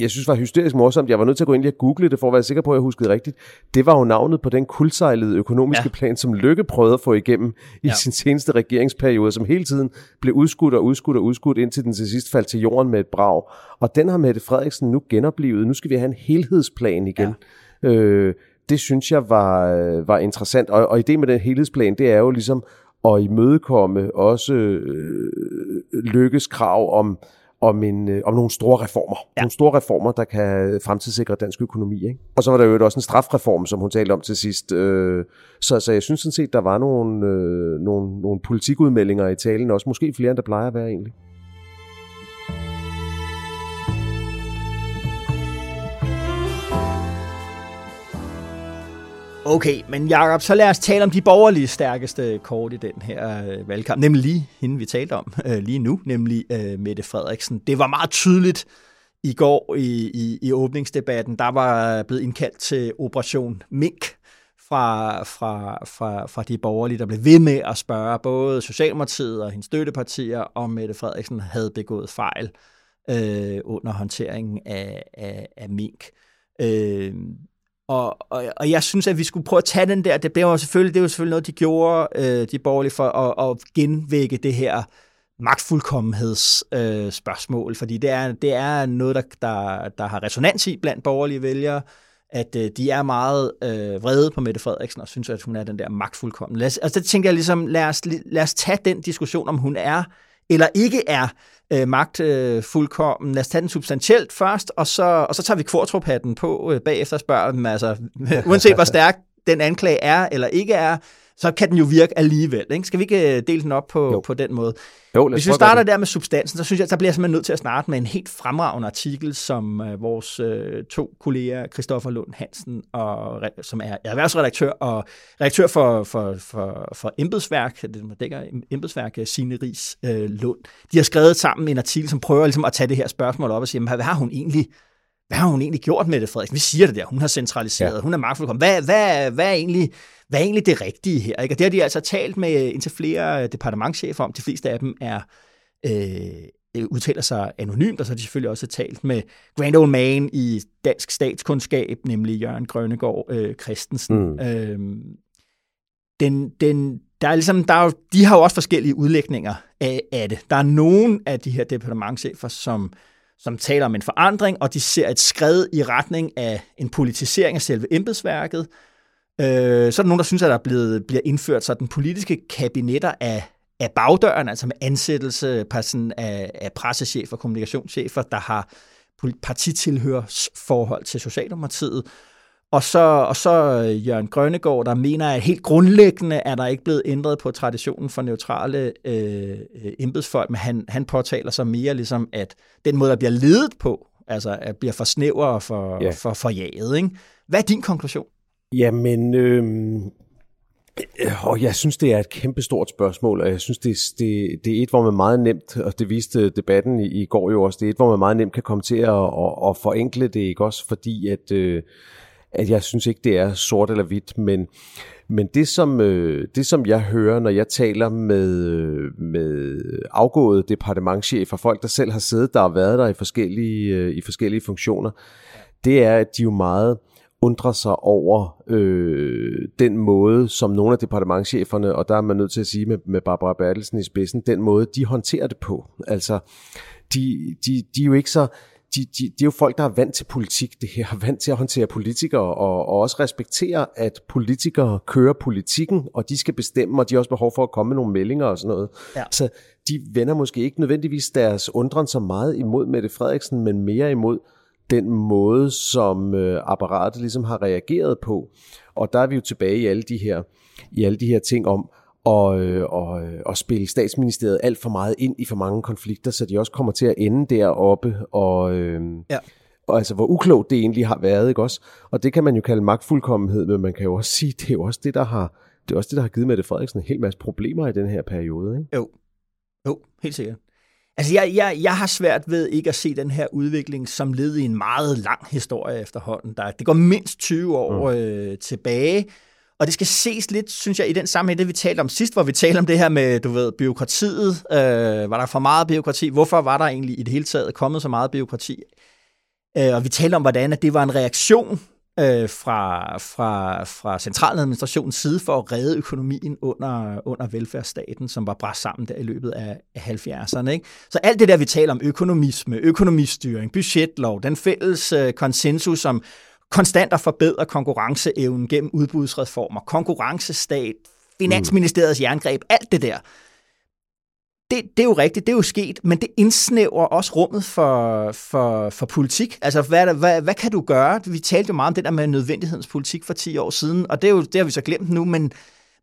jeg synes var hysterisk morsomt. Jeg var nødt til at gå ind og google det, for at være sikker på, at jeg huskede rigtigt. Det var jo navnet på den kuldsejlede økonomiske ja. plan, som Lykke prøvede at få igennem i ja. sin seneste regeringsperiode, som hele tiden blev udskudt og udskudt og udskudt, indtil den til sidst faldt til jorden med et brag. Og den har Mette Frederiksen nu genoplevet. Nu skal vi have en helhedsplan igen. Ja. Øh, det synes jeg var, var interessant. Og, og ideen med den helhedsplan, det er jo ligesom at imødekomme også øh, lykkes krav om, om, en, øh, om nogle store reformer. Ja. Nogle store reformer, der kan fremtidssikre dansk økonomi. Ikke? Og så var der jo også en strafreform, som hun talte om til sidst. Øh, så, så jeg synes sådan set, der var nogle, øh, nogle, nogle politikudmeldinger i talen, også måske flere, end der plejer at være egentlig. Okay, men Jacob, så lad os tale om de borgerlige stærkeste kort i den her øh, valgkamp, nemlig lige hende, vi talte om øh, lige nu, nemlig øh, Mette Frederiksen. Det var meget tydeligt i går i, i, i åbningsdebatten, der var blevet indkaldt til Operation Mink fra, fra, fra, fra de borgerlige, der blev ved med at spørge både Socialdemokratiet og hendes støttepartier, om Mette Frederiksen havde begået fejl øh, under håndteringen af, af, af mink. Øh, og, og, og jeg synes, at vi skulle prøve at tage den der, det, blev jo selvfølgelig, det var selvfølgelig noget, de gjorde, øh, de borgerlige, for at, at genvække det her magtfuldkommenhedsspørgsmål, øh, spørgsmål, fordi det er, det er noget, der, der, der har resonans i blandt borgerlige vælgere, at øh, de er meget øh, vrede på Mette Frederiksen, og synes, at hun er den der magtfuldkommen. Lad os, altså, det tænker jeg ligesom, lad os, lad os tage den diskussion, om hun er eller ikke er øh, magt øh, fuldkommen. Lad os tage den substantielt først, og så, og så tager vi kvartrup-hatten på øh, bagefter og spørger dem, altså, uanset hvor stærk den anklage er eller ikke er, så kan den jo virke alligevel. Ikke? Skal vi ikke øh, dele den op på, på den måde? Jo, Hvis vi starter der med substansen, så synes jeg, så bliver jeg simpelthen nødt til at starte med en helt fremragende artikel, som uh, vores uh, to kolleger, Christoffer Lund Hansen, og, som er erhvervsredaktør og redaktør for, for, for, for embedsværk, det dækker embedsværk, Signe Ries uh, Lund, de har skrevet sammen en artikel, som prøver ligesom at tage det her spørgsmål op og sige, hvad har hun egentlig hvad har hun egentlig gjort med det, Frederik? Vi siger det der, hun har centraliseret, ja. hun er magtfuldkommen. Hvad, hvad, hvad, er egentlig, hvad er egentlig det rigtige her? Ikke? Og det har de altså talt med indtil flere departementchefer om. De fleste af dem er øh, udtaler sig anonymt, og så har de selvfølgelig også talt med Grand Old Man i dansk statskundskab, nemlig Jørgen Grønnegård øh, Christensen. Mm. Øh, den, den, der er ligesom, der er, de har jo også forskellige udlægninger af, af det. Der er nogen af de her departementchefer, som som taler om en forandring, og de ser et skred i retning af en politisering af selve embedsværket. Øh, så er der nogen, der synes, at der er blevet, bliver indført sådan politiske kabinetter af, af bagdøren, altså med ansættelse sådan af, af pressechefer og kommunikationschefer, der har partitilhørsforhold til Socialdemokratiet. Og så, og så øh, Jørgen Grønnegård, der mener, at helt grundlæggende er der ikke blevet ændret på traditionen for neutrale øh, embedsfolk, men han, han påtaler sig mere ligesom, at den måde, der bliver ledet på, altså at bliver for snæver og for, ja. for, for jaget. Ikke? Hvad er din konklusion? Jamen, øh, Og jeg synes, det er et kæmpestort spørgsmål, og jeg synes, det, det, det er et, hvor man meget nemt, og det viste debatten i, i går jo også, det er et, hvor man meget nemt kan komme til at, at, at forenkle det, ikke også, fordi at, øh, at jeg synes ikke, det er sort eller hvidt, men, men det, som, øh, det, som jeg hører, når jeg taler med, øh, med afgåede departementchefer, folk, der selv har siddet der og været der i forskellige, øh, i forskellige funktioner, det er, at de jo meget undrer sig over øh, den måde, som nogle af departementcheferne, og der er man nødt til at sige med, med Barbara Bertelsen i spidsen, den måde, de håndterer det på. Altså, de, de, de er jo ikke så... De, de, de er jo folk, der er vant til politik, det her, er vant til at håndtere politikere, og, og også respekterer, at politikere kører politikken, og de skal bestemme, og de har også behov for at komme med nogle meldinger og sådan noget. Ja. Så de vender måske ikke nødvendigvis deres undren så meget imod Mette Frederiksen, men mere imod den måde, som øh, apparatet ligesom har reageret på. Og der er vi jo tilbage i alle de her, i alle de her ting om at, øh, og, øh, at spille statsministeriet alt for meget ind i for mange konflikter, så de også kommer til at ende deroppe, og, øh, ja. og altså hvor uklogt det egentlig har været, ikke også? Og det kan man jo kalde magtfuldkommenhed, men man kan jo også sige, det er jo også det, der har, det er også det, der har givet Mette Frederiksen en hel masse problemer i den her periode, ikke? Jo, jo, helt sikkert. Altså, jeg, jeg, jeg har svært ved ikke at se den her udvikling som led i en meget lang historie efterhånden. Der, det går mindst 20 år mm. øh, tilbage, og det skal ses lidt, synes jeg, i den sammenhæng, det vi talte om sidst, hvor vi talte om det her med, du ved, byråkratiet. Øh, var der for meget byråkrati? Hvorfor var der egentlig i det hele taget kommet så meget byråkrati? Øh, og vi talte om, hvordan at det var en reaktion øh, fra, fra, fra centraladministrationens side for at redde økonomien under, under velfærdsstaten, som var bræst sammen der i løbet af, af 70'erne. Ikke? Så alt det der, vi taler om, økonomisme, økonomistyring, budgetlov, den fælles øh, konsensus om konstant at forbedre konkurrenceevnen gennem udbudsreformer, konkurrencestat, Finansministeriets jerngreb, alt det der det, det er jo rigtigt, det er jo sket, men det indsnæver også rummet for, for, for politik. Altså, hvad, hvad, hvad kan du gøre? Vi talte jo meget om det der med nødvendighedens politik for 10 år siden, og det, er jo, det har vi så glemt nu, men,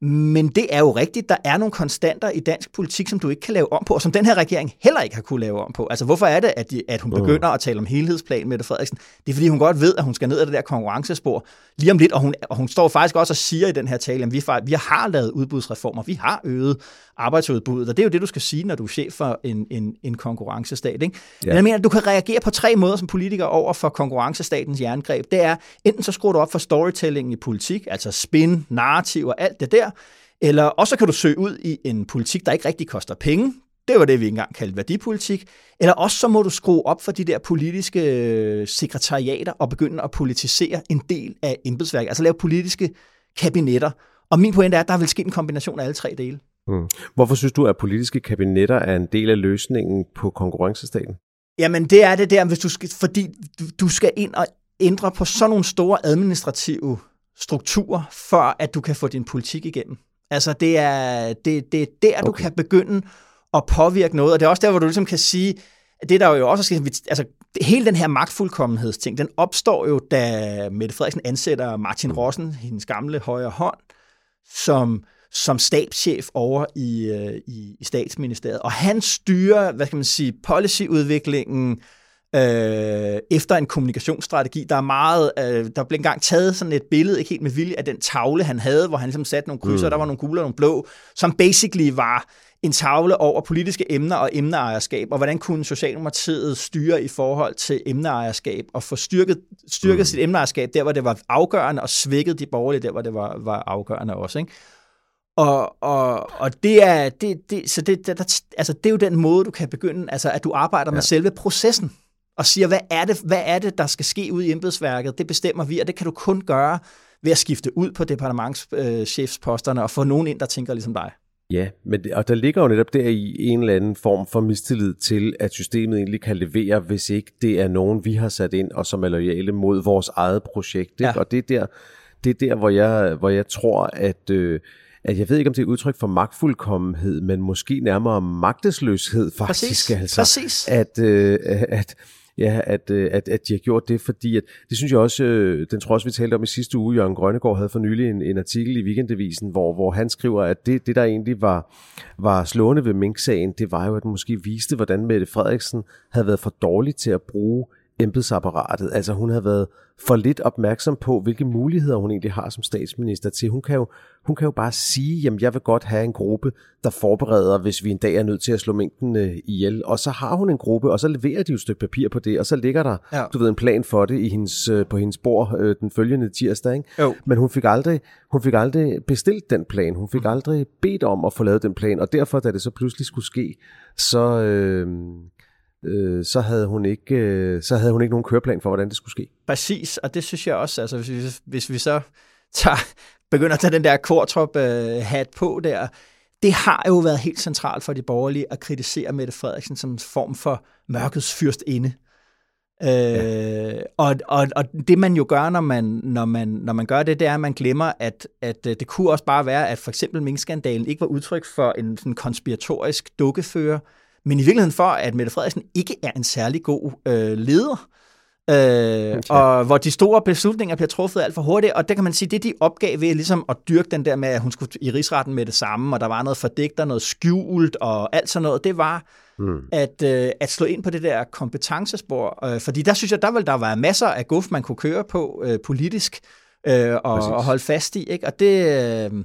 men det er jo rigtigt, der er nogle konstanter i dansk politik, som du ikke kan lave om på, og som den her regering heller ikke har kunne lave om på. Altså, hvorfor er det, at, de, at hun begynder at tale om helhedsplan med Frederiksen? Det er, fordi hun godt ved, at hun skal ned ad det der konkurrencespor lige om lidt, og hun, og hun står faktisk også og siger i den her tale, at vi, vi har lavet udbudsreformer, vi har øget arbejdsudbuddet, og det er jo det, du skal sige, når du er chef for en, en, en konkurrencestat. Ikke? Ja. Men jeg mener, at du kan reagere på tre måder som politiker over for konkurrencestatens jerngreb. Det er, enten så skruer du op for storytelling i politik, altså spin, narrativ og alt det der, eller også kan du søge ud i en politik, der ikke rigtig koster penge. Det var det, vi engang kaldte værdipolitik. Eller også så må du skrue op for de der politiske øh, sekretariater og begynde at politisere en del af embedsværket. Altså lave politiske kabinetter. Og min pointe er, at der vil ske en kombination af alle tre dele. Mm. Hvorfor synes du, at politiske kabinetter er en del af løsningen på konkurrencestaten? Jamen, det er det der, hvis du skal, fordi du skal ind og ændre på sådan nogle store administrative strukturer, for at du kan få din politik igennem. Altså, det er, det, det er der, okay. du kan begynde at påvirke noget, og det er også der, hvor du ligesom kan sige, at det der jo også skal, altså hele den her magtfuldkommenhedsting, den opstår jo, da Mette Frederiksen ansætter Martin Rossen, hendes gamle højre hånd, som som stabschef over i, øh, i, i statsministeriet. Og han styrer, hvad kan man sige, policyudviklingen øh, efter en kommunikationsstrategi. Der er meget, øh, der blev engang taget sådan et billede, ikke helt med vilje, af den tavle, han havde, hvor han ligesom satte nogle krydser, mm. der var nogle gule og nogle blå, som basically var en tavle over politiske emner og emneejerskab, og hvordan kunne Socialdemokratiet styre i forhold til emneejerskab, og få styrket, styrket mm. sit emneejerskab der, hvor det var afgørende, og svækket de borgerlige der, hvor det var, var afgørende også. Ikke? Og, og, og det er, det, det, så det, der, altså det er jo den måde, du kan begynde, altså at du arbejder ja. med selve processen, og siger, hvad er, det, hvad er det, der skal ske ud i embedsværket? Det bestemmer vi, og det kan du kun gøre ved at skifte ud på departementschefsposterne og få nogen ind, der tænker ligesom dig. Ja, men det, og der ligger jo netop der i en eller anden form for mistillid til, at systemet egentlig kan levere, hvis ikke det er nogen, vi har sat ind, og som er lojale mod vores eget projekt. Ikke? Ja. Og det er der, det er der hvor, jeg, hvor jeg tror, at... Øh, at jeg ved ikke, om det er udtryk for magtfuldkommenhed, men måske nærmere magtesløshed faktisk. Præcis. Altså, Præcis. At, øh, at, ja, at, øh, at, at de har gjort det, fordi at, det synes jeg også, øh, den tror også, vi talte om i sidste uge, Jørgen Grønnegård havde for nylig en, en artikel i Weekendavisen, hvor, hvor han skriver, at det, det der egentlig var, var slående ved Mink-sagen, det var jo, at den måske viste, hvordan Mette Frederiksen havde været for dårlig til at bruge embedsapparatet. Altså hun havde været for lidt opmærksom på, hvilke muligheder hun egentlig har som statsminister til. Hun kan jo, hun kan jo bare sige, jamen jeg vil godt have en gruppe, der forbereder, hvis vi en dag er nødt til at slå mængden øh, ihjel. Og så har hun en gruppe, og så leverer de jo et stykke papir på det, og så ligger der, ja. du ved, en plan for det i hendes, øh, på hendes bord øh, den følgende tirsdag. Ikke? Jo. Men hun fik, aldrig, hun fik aldrig bestilt den plan. Hun fik mm. aldrig bedt om at få lavet den plan, og derfor, da det så pludselig skulle ske, så... Øh, øh, så, havde hun ikke, øh, så havde hun ikke nogen køreplan for, hvordan det skulle ske. Præcis, og det synes jeg også, altså hvis vi, hvis vi så tager, begynder at tage den der kortrop-hat på der, det har jo været helt centralt for de borgerlige at kritisere Mette Frederiksen som en form for mørkets fyrstinde. Øh, ja. og, og, og det man jo gør, når man, når man, når man gør det, det er, at man glemmer, at, at øh, det kunne også bare være, at for eksempel minkskandalen ikke var udtryk for en sådan konspiratorisk dukkefører, men i virkeligheden for, at Mette Frederiksen ikke er en særlig god øh, leder. Øh, okay. Og hvor de store beslutninger bliver truffet alt for hurtigt, og der kan man sige, det de opgav ved ligesom at dyrke den der med, at hun skulle i rigsretten med det samme, og der var noget fordækt noget skjult og alt sådan noget, det var mm. at, øh, at slå ind på det der kompetencespor. Øh, fordi der synes jeg, der vil der være masser af guf, man kunne køre på øh, politisk øh, og, og holde fast i. Ikke? Og det... Øh,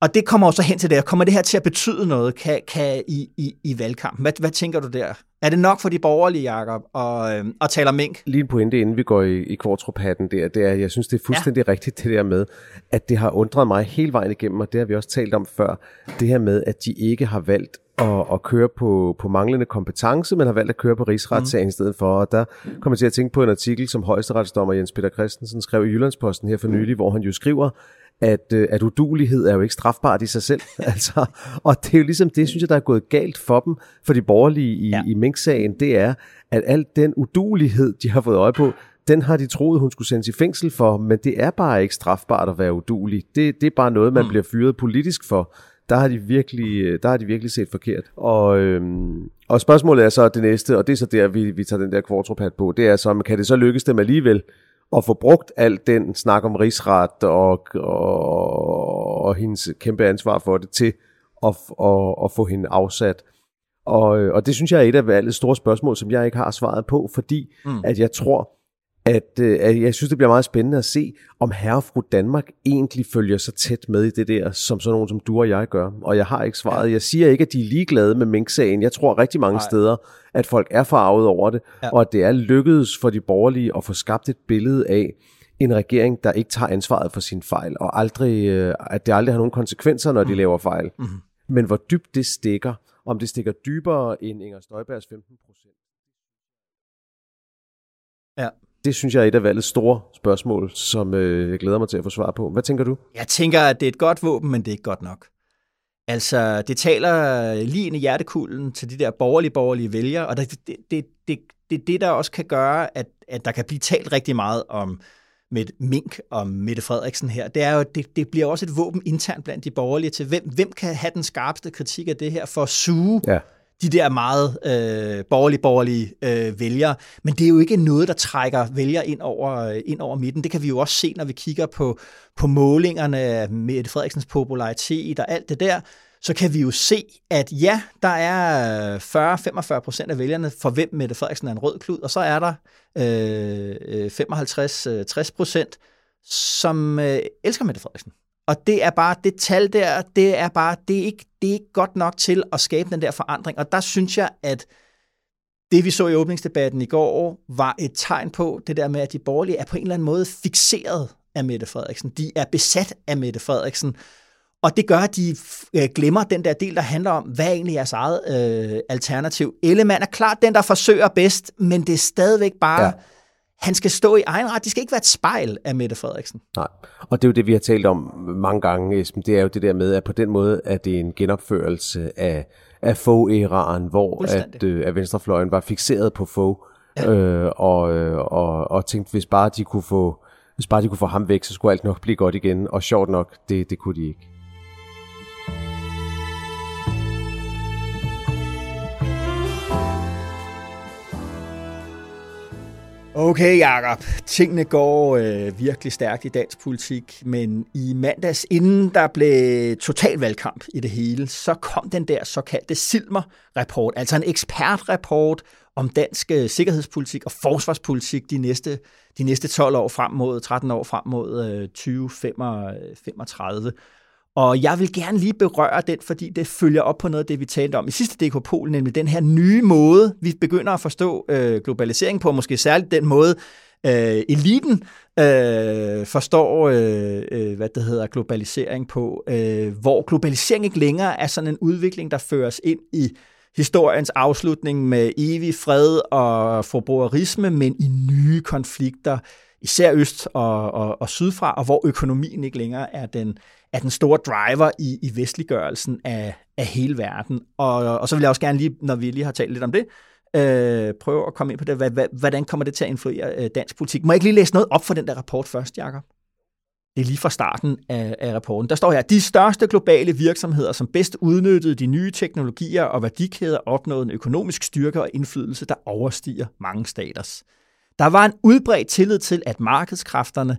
og det kommer også hen til det. Kommer det her til at betyde noget kan, kan i, i, i valgkampen? Hvad, hvad tænker du der? Er det nok for de borgerlige, Jacob, og, øh, at tale om mink? Lige en pointe, inden vi går i, i kvartrup-hatten der, det er, jeg synes, det er fuldstændig ja. rigtigt, det der med, at det har undret mig hele vejen igennem, og det har vi også talt om før, det her med, at de ikke har valgt at, at køre på, på manglende kompetence, men har valgt at køre på rigsretssagen mm. i stedet for. Og der kommer jeg til at tænke på en artikel, som højesteretsdommer Jens Peter Christensen skrev i Jyllandsposten her for nylig, hvor han jo skriver, at, øh, at udulighed er jo ikke strafbart i sig selv. altså, og det er jo ligesom det, synes jeg, der er gået galt for dem, for de borgerlige i, ja. i Mink-sagen, det er, at al den udulighed, de har fået øje på, den har de troet, hun skulle sendes i fængsel for, men det er bare ikke strafbart at være udulig. Det, det er bare noget, man mm. bliver fyret politisk for. Der har de virkelig, der har de virkelig set forkert. Og, øhm, og spørgsmålet er så det næste, og det er så der, vi, vi tager den der kvartropat på, det er så, kan det så lykkes dem alligevel at få brugt alt den snak om rigsret og, og, og hendes kæmpe ansvar for det til at, at, at få hende afsat. Og, og det synes jeg er et af valgets store spørgsmål, som jeg ikke har svaret på, fordi mm. at jeg tror, at, øh, at jeg synes, det bliver meget spændende at se, om herre fru Danmark egentlig følger så tæt med i det der, som sådan nogen som du og jeg gør. Og jeg har ikke svaret. Jeg siger ikke, at de er ligeglade med Mink-sagen. Jeg tror rigtig mange Nej. steder, at folk er farvet over det, ja. og at det er lykkedes for de borgerlige at få skabt et billede af en regering, der ikke tager ansvaret for sin fejl, og aldrig, øh, at det aldrig har nogen konsekvenser, når de mm. laver fejl. Mm. Men hvor dybt det stikker, om det stikker dybere end Inger Støjbergs 15 procent. Ja, det synes jeg er et af valgets store spørgsmål, som øh, jeg glæder mig til at få svar på. Hvad tænker du? Jeg tænker, at det er et godt våben, men det er ikke godt nok. Altså, det taler lige ind i hjertekulden til de der borgerlige-borgerlige vælgere, og det er det, det, det, det, det, der også kan gøre, at, at der kan blive talt rigtig meget om med Mink og Mette Frederiksen her, det er jo, det, det bliver også et våben internt blandt de borgerlige til, hvem, hvem kan have den skarpeste kritik af det her for at suge ja de der meget øh, borgerlige-borgerlige øh, vælgere. Men det er jo ikke noget, der trækker vælgere ind over, øh, ind over midten. Det kan vi jo også se, når vi kigger på, på målingerne med Frederiksens popularitet og alt det der. Så kan vi jo se, at ja, der er øh, 40-45 procent af vælgerne, for hvem Mette Frederiksen er en rød klud, og så er der øh, øh 55-60 øh, procent, som øh, elsker Mette Frederiksen. Og det er bare, det tal der, det er bare, det er ikke, det er ikke godt nok til at skabe den der forandring. Og der synes jeg, at det vi så i åbningsdebatten i går, var et tegn på det der med, at de borgerlige er på en eller anden måde fixeret af Mette Frederiksen. De er besat af Mette Frederiksen. Og det gør, at de øh, glemmer den der del, der handler om, hvad er egentlig jeres eget øh, alternativ. Ellemann er klart den, der forsøger bedst, men det er stadigvæk bare... Ja han skal stå i egen ret. De skal ikke være et spejl af Mette Frederiksen. Nej, og det er jo det, vi har talt om mange gange, Esben. Det er jo det der med, at på den måde er det en genopførelse af, af få-æraen, hvor at, øh, at venstrefløjen var fixeret på ja. øh, og, øh, og, og tænkte, hvis bare de kunne få hvis bare de kunne få ham væk, så skulle alt nok blive godt igen. Og sjovt nok, det, det kunne de ikke. Okay, Jakob. Tingene går øh, virkelig stærkt i dansk politik, men i mandags, inden der blev total valgkamp i det hele, så kom den der såkaldte Silmer-rapport, altså en ekspertrapport om dansk øh, sikkerhedspolitik og forsvarspolitik de næste, de næste 12 år frem mod, 13 år frem mod øh, 2035. Og jeg vil gerne lige berøre den, fordi det følger op på noget af det, vi talte om i sidste DK Pol, nemlig den her nye måde, vi begynder at forstå øh, globalisering på, måske særligt den måde, øh, eliten øh, forstår, øh, øh, hvad det hedder, globalisering på, øh, hvor globalisering ikke længere er sådan en udvikling, der føres ind i historiens afslutning med evig fred og forbrugerisme, men i nye konflikter, især øst og, og, og sydfra, og hvor økonomien ikke længere er den, er den store driver i, i vestliggørelsen af, af hele verden. Og, og så vil jeg også gerne lige, når vi lige har talt lidt om det, øh, prøve at komme ind på det. Hvad, hvad, hvordan kommer det til at influere øh, dansk politik? Må jeg ikke lige læse noget op for den der rapport først, Jacob? Det er lige fra starten af, af rapporten. Der står her, de største globale virksomheder, som bedst udnyttede de nye teknologier og værdikæder, opnåede en økonomisk styrke og indflydelse, der overstiger mange staters. Der var en udbredt tillid til, at markedskræfterne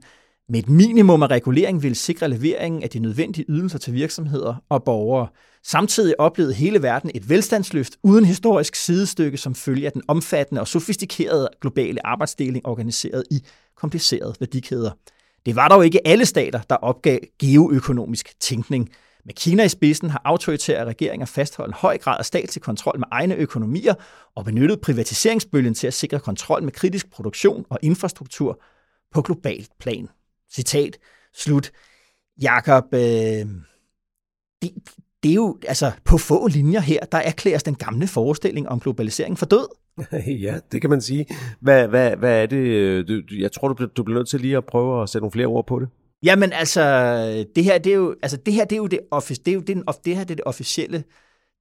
med et minimum af regulering ville sikre leveringen af de nødvendige ydelser til virksomheder og borgere. Samtidig oplevede hele verden et velstandsløft uden historisk sidestykke som følge af den omfattende og sofistikerede globale arbejdsdeling organiseret i komplicerede værdikæder. Det var dog ikke alle stater, der opgav geoøkonomisk tænkning. Med Kina i spidsen har autoritære regeringer fastholdt en høj grad af statslig kontrol med egne økonomier og benyttet privatiseringsbølgen til at sikre kontrol med kritisk produktion og infrastruktur på globalt plan. Citat slut. Jakob, øh, det, det er jo altså på få linjer her, der erklæres den gamle forestilling om globalisering for død. ja, det kan man sige. Hvad, hvad, hvad er det? Øh, du, jeg tror, du du bliver nødt til lige at prøve at sætte nogle flere ord på det. Jamen altså, det her det er jo, altså, det her, det er jo det, office, det, er jo det, det her det er det officielle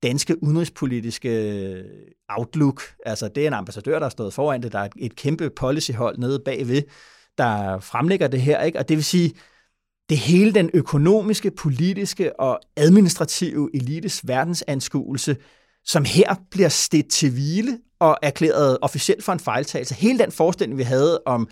danske udenrigspolitiske outlook. Altså, det er en ambassadør, der har stået foran det. Der er et kæmpe policyhold nede bagved, der fremlægger det her. Ikke? Og det vil sige, det hele den økonomiske, politiske og administrative elites verdensanskuelse, som her bliver stedt til hvile og erklæret officielt for en fejltagelse. Hele den forestilling, vi havde om,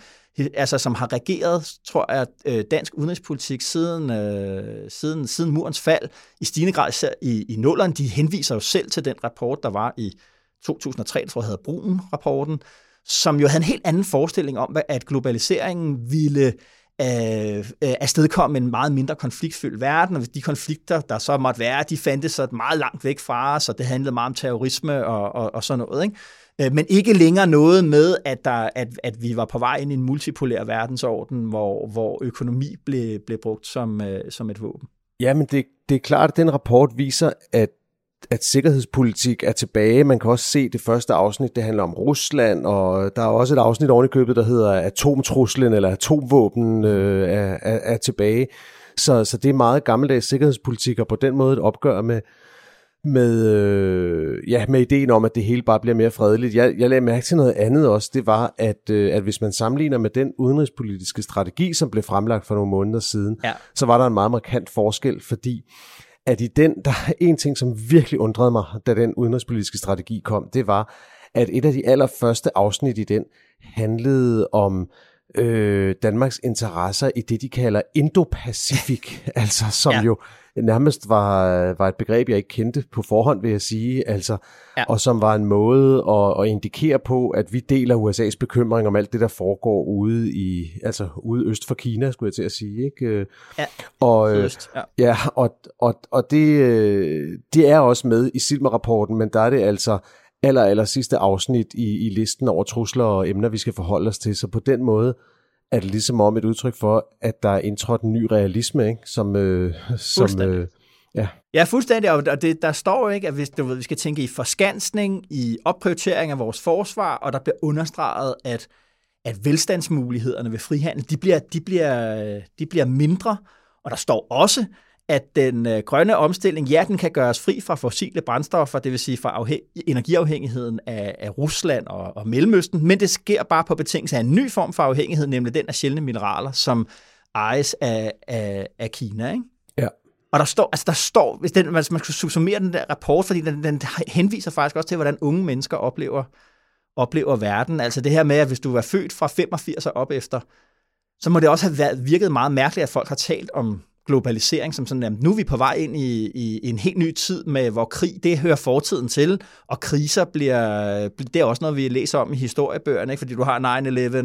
altså som har regeret, tror jeg, øh, dansk udenrigspolitik siden, øh, siden, siden murens fald, i stigende grad især i, i nullerne, de henviser jo selv til den rapport, der var i 2003, tror jeg hedder Brun-rapporten, som jo havde en helt anden forestilling om, at globaliseringen ville øh, øh, afstedkomme en meget mindre konfliktfyldt verden, og de konflikter, der så måtte være, de fandtes så meget langt væk fra os, og det handlede meget om terrorisme og, og, og sådan noget. Ikke? Øh, men ikke længere noget med, at, der, at, at vi var på vej ind i en multipolær verdensorden, hvor, hvor økonomi blev, blev brugt som, øh, som et våben. Ja, men det, det er klart, at den rapport viser, at at sikkerhedspolitik er tilbage. Man kan også se det første afsnit, det handler om Rusland, og der er også et afsnit oven i købet, der hedder atomtruslen eller atomvåben øh, er, er, er tilbage. Så, så det er meget gammeldags sikkerhedspolitik, og på den måde et opgør med, med, øh, ja, med ideen om, at det hele bare bliver mere fredeligt. Jeg, jeg lagde mærke til noget andet også, det var, at, øh, at hvis man sammenligner med den udenrigspolitiske strategi, som blev fremlagt for nogle måneder siden, ja. så var der en meget markant forskel, fordi at i den, der er en ting, som virkelig undrede mig, da den udenrigspolitiske strategi kom, det var, at et af de allerførste afsnit i den handlede om øh, Danmarks interesser i det, de kalder Indo-Pacific, altså som ja. jo nærmest var, var et begreb, jeg ikke kendte på forhånd, vil jeg sige, altså, ja. og som var en måde at, at indikere på, at vi deler USA's bekymring om alt det, der foregår ude i, altså ude øst for Kina, skulle jeg til at sige, ikke? Ja, og, øh, øst, ja. ja og, og, og det, øh, det er også med i Silmer-rapporten, men der er det altså aller, aller sidste afsnit i, i listen over trusler og emner, vi skal forholde os til, så på den måde er det ligesom om et udtryk for, at der er indtrådt en ny realisme, ikke? som, øh, som øh, ja. Ja, fuldstændig, og det, der står jo ikke, at hvis, du ved, vi skal tænke i forskansning, i opprioritering af vores forsvar, og der bliver understreget, at, at velstandsmulighederne ved frihandel, de bliver, de bliver, de bliver mindre, og der står også, at den øh, grønne omstilling, ja, den kan gøres fri fra fossile brændstoffer, det vil sige fra afhæ- energiafhængigheden af, af Rusland og, og Mellemøsten, men det sker bare på betingelse af en ny form for afhængighed, nemlig den af sjældne mineraler, som ejes af, af, af Kina. Ikke? Ja. Og der står, altså der står, hvis den, man, man skulle subsumere den der rapport, fordi den, den henviser faktisk også til, hvordan unge mennesker oplever oplever verden. Altså det her med, at hvis du er født fra 85 og op efter, så må det også have været, virket meget mærkeligt, at folk har talt om globalisering som sådan, at nu er vi på vej ind i, i, en helt ny tid, med hvor krig, det hører fortiden til, og kriser bliver, det er også noget, vi læser om i historiebøgerne, ikke? fordi du har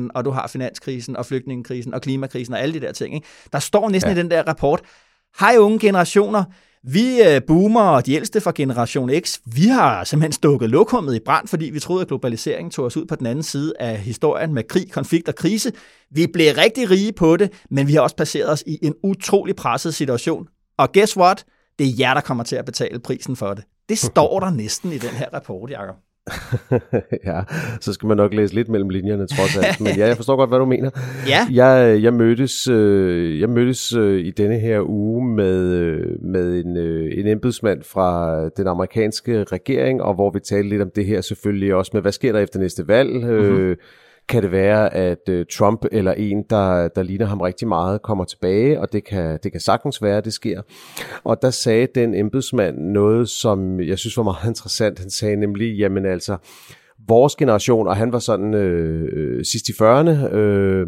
9-11, og du har finanskrisen, og flygtningekrisen, og klimakrisen, og alle de der ting. Ikke? Der står næsten ja. i den der rapport, hej unge generationer, vi øh, boomer og de ældste fra Generation X, vi har simpelthen stukket lokummet i brand, fordi vi troede, at globaliseringen tog os ud på den anden side af historien med krig, konflikt og krise. Vi blev rigtig rige på det, men vi har også placeret os i en utrolig presset situation. Og guess what? Det er jer, der kommer til at betale prisen for det. Det står der næsten i den her rapport, Jacob. ja, så skal man nok læse lidt mellem linjerne trods alt. Men ja, jeg forstår godt, hvad du mener. Ja. Jeg, jeg mødtes, øh, jeg mødtes øh, i denne her uge med, øh, med en, øh, en embedsmand fra den amerikanske regering, og hvor vi talte lidt om det her selvfølgelig også med, hvad sker der efter næste valg? Mm-hmm. Øh, kan det være, at øh, Trump eller en, der, der ligner ham rigtig meget, kommer tilbage, og det kan, det kan sagtens være, at det sker. Og der sagde den embedsmand noget, som jeg synes var meget interessant. Han sagde nemlig, jamen altså, vores generation, og han var sådan øh, øh sidst i 40'erne, øh,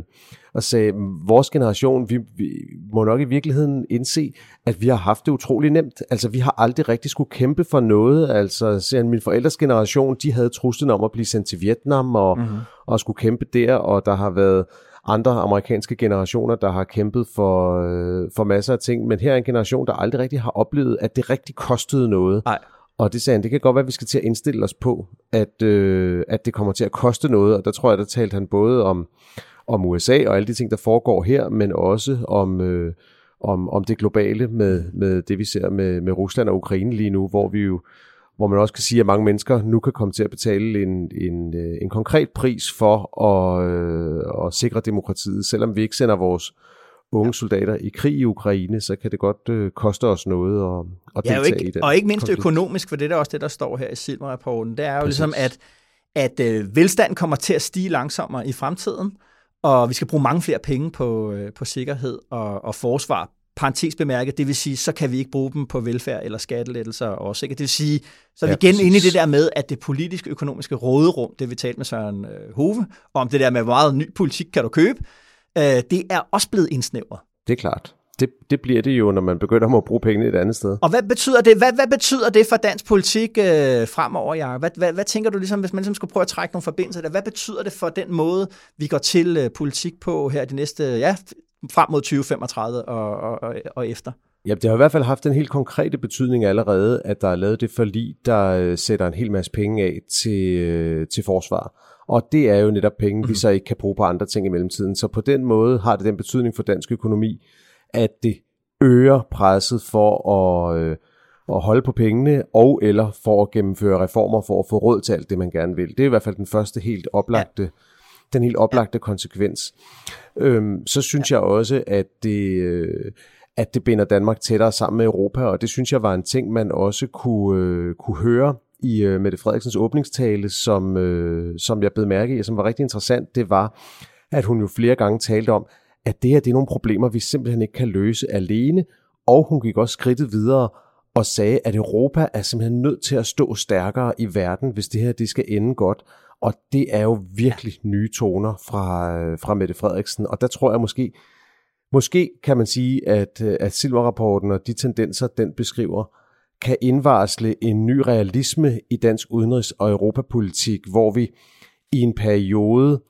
og sagde, vores generation, vi, vi må nok i virkeligheden indse, at vi har haft det utrolig nemt. Altså, vi har aldrig rigtig skulle kæmpe for noget. Altså, siger min forældres generation, de havde truslen om at blive sendt til Vietnam og, mm-hmm. og skulle kæmpe der, og der har været andre amerikanske generationer, der har kæmpet for, øh, for masser af ting, men her er en generation, der aldrig rigtig har oplevet, at det rigtig kostede noget. Nej. Og det sagde han, det kan godt være, at vi skal til at indstille os på, at, øh, at det kommer til at koste noget, og der tror jeg, der talte han både om, om USA og alle de ting, der foregår her, men også om, øh, om, om det globale med, med det, vi ser med, med Rusland og Ukraine lige nu, hvor vi jo hvor man også kan sige, at mange mennesker nu kan komme til at betale en, en, øh, en konkret pris for at, øh, at sikre demokratiet. Selvom vi ikke sender vores unge soldater i krig i Ukraine, så kan det godt øh, koste os noget at, at ja, deltage ikke, i det. Og ikke mindst konflikt. økonomisk, for det er også det, der står her i Silmer-rapporten. Det er jo Præcis. ligesom, at, at øh, velstand kommer til at stige langsommere i fremtiden, og vi skal bruge mange flere penge på, øh, på sikkerhed og, og forsvar. Parentes bemærket, det vil sige, så kan vi ikke bruge dem på velfærd eller skattelettelser og sikkert. Det vil sige, så er vi ja, igen inde i det der med, at det politiske økonomiske råderum, det vi talte med Søren øh, Hove, om det der med, hvor meget ny politik kan du købe, øh, det er også blevet indsnævret. Det er klart det, det bliver det jo, når man begynder at bruge pengene et andet sted. Og hvad betyder det, hvad, hvad betyder det for dansk politik øh, fremover, Jacob? Hvad, hvad, hvad tænker du, ligesom, hvis man ligesom skulle prøve at trække nogle forbindelser der? Hvad betyder det for den måde, vi går til øh, politik på her de næste, ja, frem mod 2035 og, og, og, og efter? Ja, det har i hvert fald haft en helt konkrete betydning allerede, at der er lavet det forlig, der øh, sætter en hel masse penge af til, øh, til forsvar. Og det er jo netop penge, vi mhm. så ikke kan bruge på andre ting i mellemtiden. Så på den måde har det den betydning for dansk økonomi, at det øger presset for at, øh, at holde på pengene, og eller for at gennemføre reformer for at få råd til alt det, man gerne vil. Det er i hvert fald den første helt oplagte, ja. den helt oplagte konsekvens. Øhm, så synes jeg også, at det, øh, at det binder Danmark tættere sammen med Europa, og det synes jeg var en ting, man også kunne, øh, kunne høre i øh, Mette Frederiksens åbningstale, som, øh, som jeg blev mærke i, og som var rigtig interessant, det var, at hun jo flere gange talte om, at det her det er nogle problemer, vi simpelthen ikke kan løse alene, og hun gik også skridtet videre og sagde, at Europa er simpelthen nødt til at stå stærkere i verden, hvis det her det skal ende godt. Og det er jo virkelig nye toner fra, øh, fra Mette Frederiksen, og der tror jeg måske, måske kan man sige, at, øh, at Silver-rapporten og de tendenser, den beskriver, kan indvarsle en ny realisme i dansk udenrigs- og europapolitik, hvor vi i en periode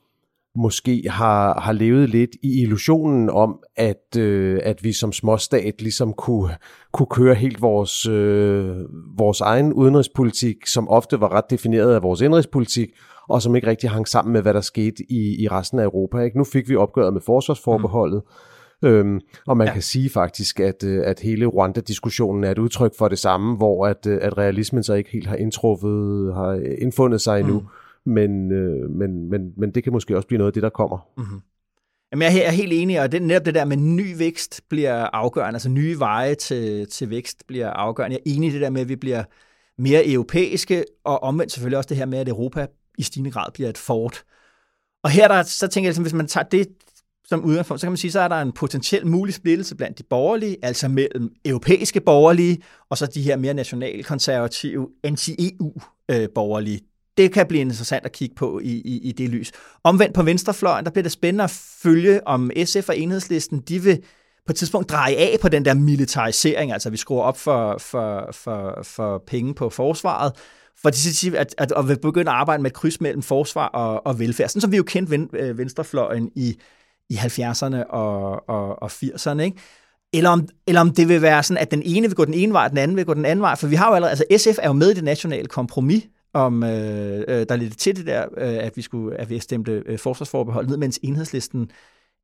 måske har, har levet lidt i illusionen om, at, øh, at vi som småstat ligesom kunne, kunne køre helt vores, øh, vores egen udenrigspolitik, som ofte var ret defineret af vores indrigspolitik, og som ikke rigtig hang sammen med, hvad der skete i, i resten af Europa. Ikke? Nu fik vi opgøret med forsvarsforbeholdet, mm øhm, og man ja. kan sige faktisk, at, øh, at hele Rwanda-diskussionen er et udtryk for det samme, hvor at, øh, at realismen så ikke helt har indtruffet, har indfundet sig endnu. Mm men, øh, men, men, men det kan måske også blive noget af det, der kommer. Mm-hmm. Jamen, jeg er helt enig, og det, netop det der med ny vækst bliver afgørende, altså nye veje til, til vækst bliver afgørende. Jeg er enig i det der med, at vi bliver mere europæiske, og omvendt selvfølgelig også det her med, at Europa i stigende grad bliver et fort. Og her der, så tænker jeg, hvis man tager det som udgangspunkt, så kan man sige, så er der en potentiel mulig splittelse blandt de borgerlige, altså mellem europæiske borgerlige, og så de her mere nationalkonservative, anti-EU-borgerlige. Øh, det kan blive interessant at kigge på i, i, i det lys. Omvendt på venstrefløjen, der bliver det spændende at følge, om SF og enhedslisten, de vil på et tidspunkt dreje af på den der militarisering, altså vi skruer op for, for, for, for penge på forsvaret, for de siger, at, at, at vil begynde at arbejde med et kryds mellem forsvar og, og velfærd, sådan som vi jo kendte ven, øh, venstrefløjen i, i 70'erne og, og, og 80'erne, ikke? Eller om, eller om det vil være sådan, at den ene vil gå den ene vej, og den anden vil gå den anden vej. For vi har jo allerede, altså SF er jo med i det nationale kompromis, om øh, øh der lidt til det der, øh, at vi skulle, at vi stemte øh, forsvarsforbehold ned, mens enhedslisten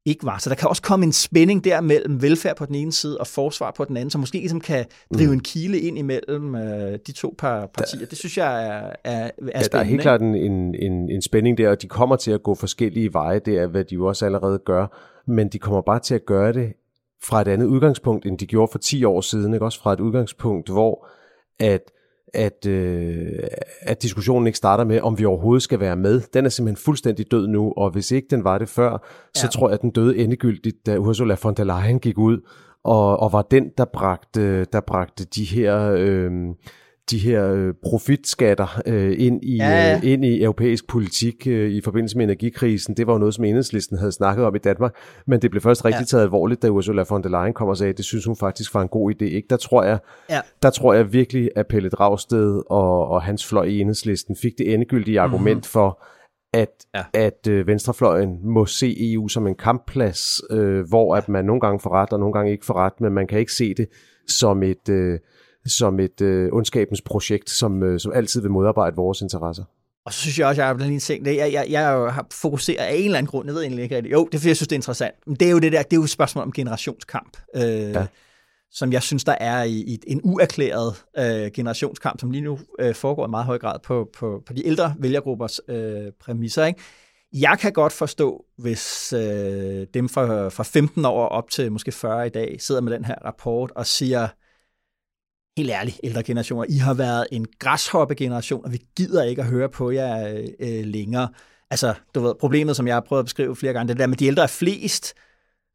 ikke var. Så der kan også komme en spænding der mellem velfærd på den ene side og forsvar på den anden, som måske ligesom kan drive mm. en kile ind imellem øh, de to par partier. Der, det synes jeg er, er, er ja, spændende. Der er helt klart en, en, en, en spænding der, og de kommer til at gå forskellige veje. Det er, hvad de jo også allerede gør. Men de kommer bare til at gøre det fra et andet udgangspunkt, end de gjorde for 10 år siden. Ikke? Også fra et udgangspunkt, hvor at at, øh, at diskussionen ikke starter med, om vi overhovedet skal være med. Den er simpelthen fuldstændig død nu, og hvis ikke den var det før, ja. så tror jeg, at den døde endegyldigt, da Ursula von der Leyen gik ud, og, og var den, der bragte, der bragte de her... Øh, de her øh, profitskatter øh, ind, i, ja. Øh, ind i europæisk politik øh, i forbindelse med energikrisen. Det var jo noget, som enhedslisten havde snakket om i Danmark, men det blev først rigtig ja. taget alvorligt, da Ursula von der Leyen kom og sagde, at det synes hun faktisk var en god idé. Ikke? Der, tror jeg, ja. der tror jeg virkelig, at Pelle Dragsted og, og hans fløj i enhedslisten fik det endegyldige mhm. argument mm-hmm. for, at, ja. at øh, venstrefløjen må se EU som en kampplads, øh, hvor at man nogle gange får ret, og nogle gange ikke får ret, men man kan ikke se det som et... Øh, som et øh, ondskabens projekt, som, øh, som altid vil modarbejde vores interesser. Og så synes jeg også, at jeg har lige tænkt, jeg, jeg, jeg har fokuseret af en eller anden grund, jeg ved egentlig ikke, jo, det er fordi, jeg synes, det er interessant, men det er jo det der, det er jo et spørgsmål om generationskamp, øh, ja. som jeg synes, der er i, i en uerklæret øh, generationskamp, som lige nu øh, foregår i meget høj grad på, på, på de ældre vælgergruppers øh, præmisser, ikke? Jeg kan godt forstå, hvis øh, dem fra, fra 15 år op til måske 40 i dag sidder med den her rapport og siger, helt ærligt, ældre generationer, I har været en græshoppe-generation, og vi gider ikke at høre på jer øh, længere. Altså, du ved, problemet, som jeg har prøvet at beskrive flere gange, det der med, de ældre er flest,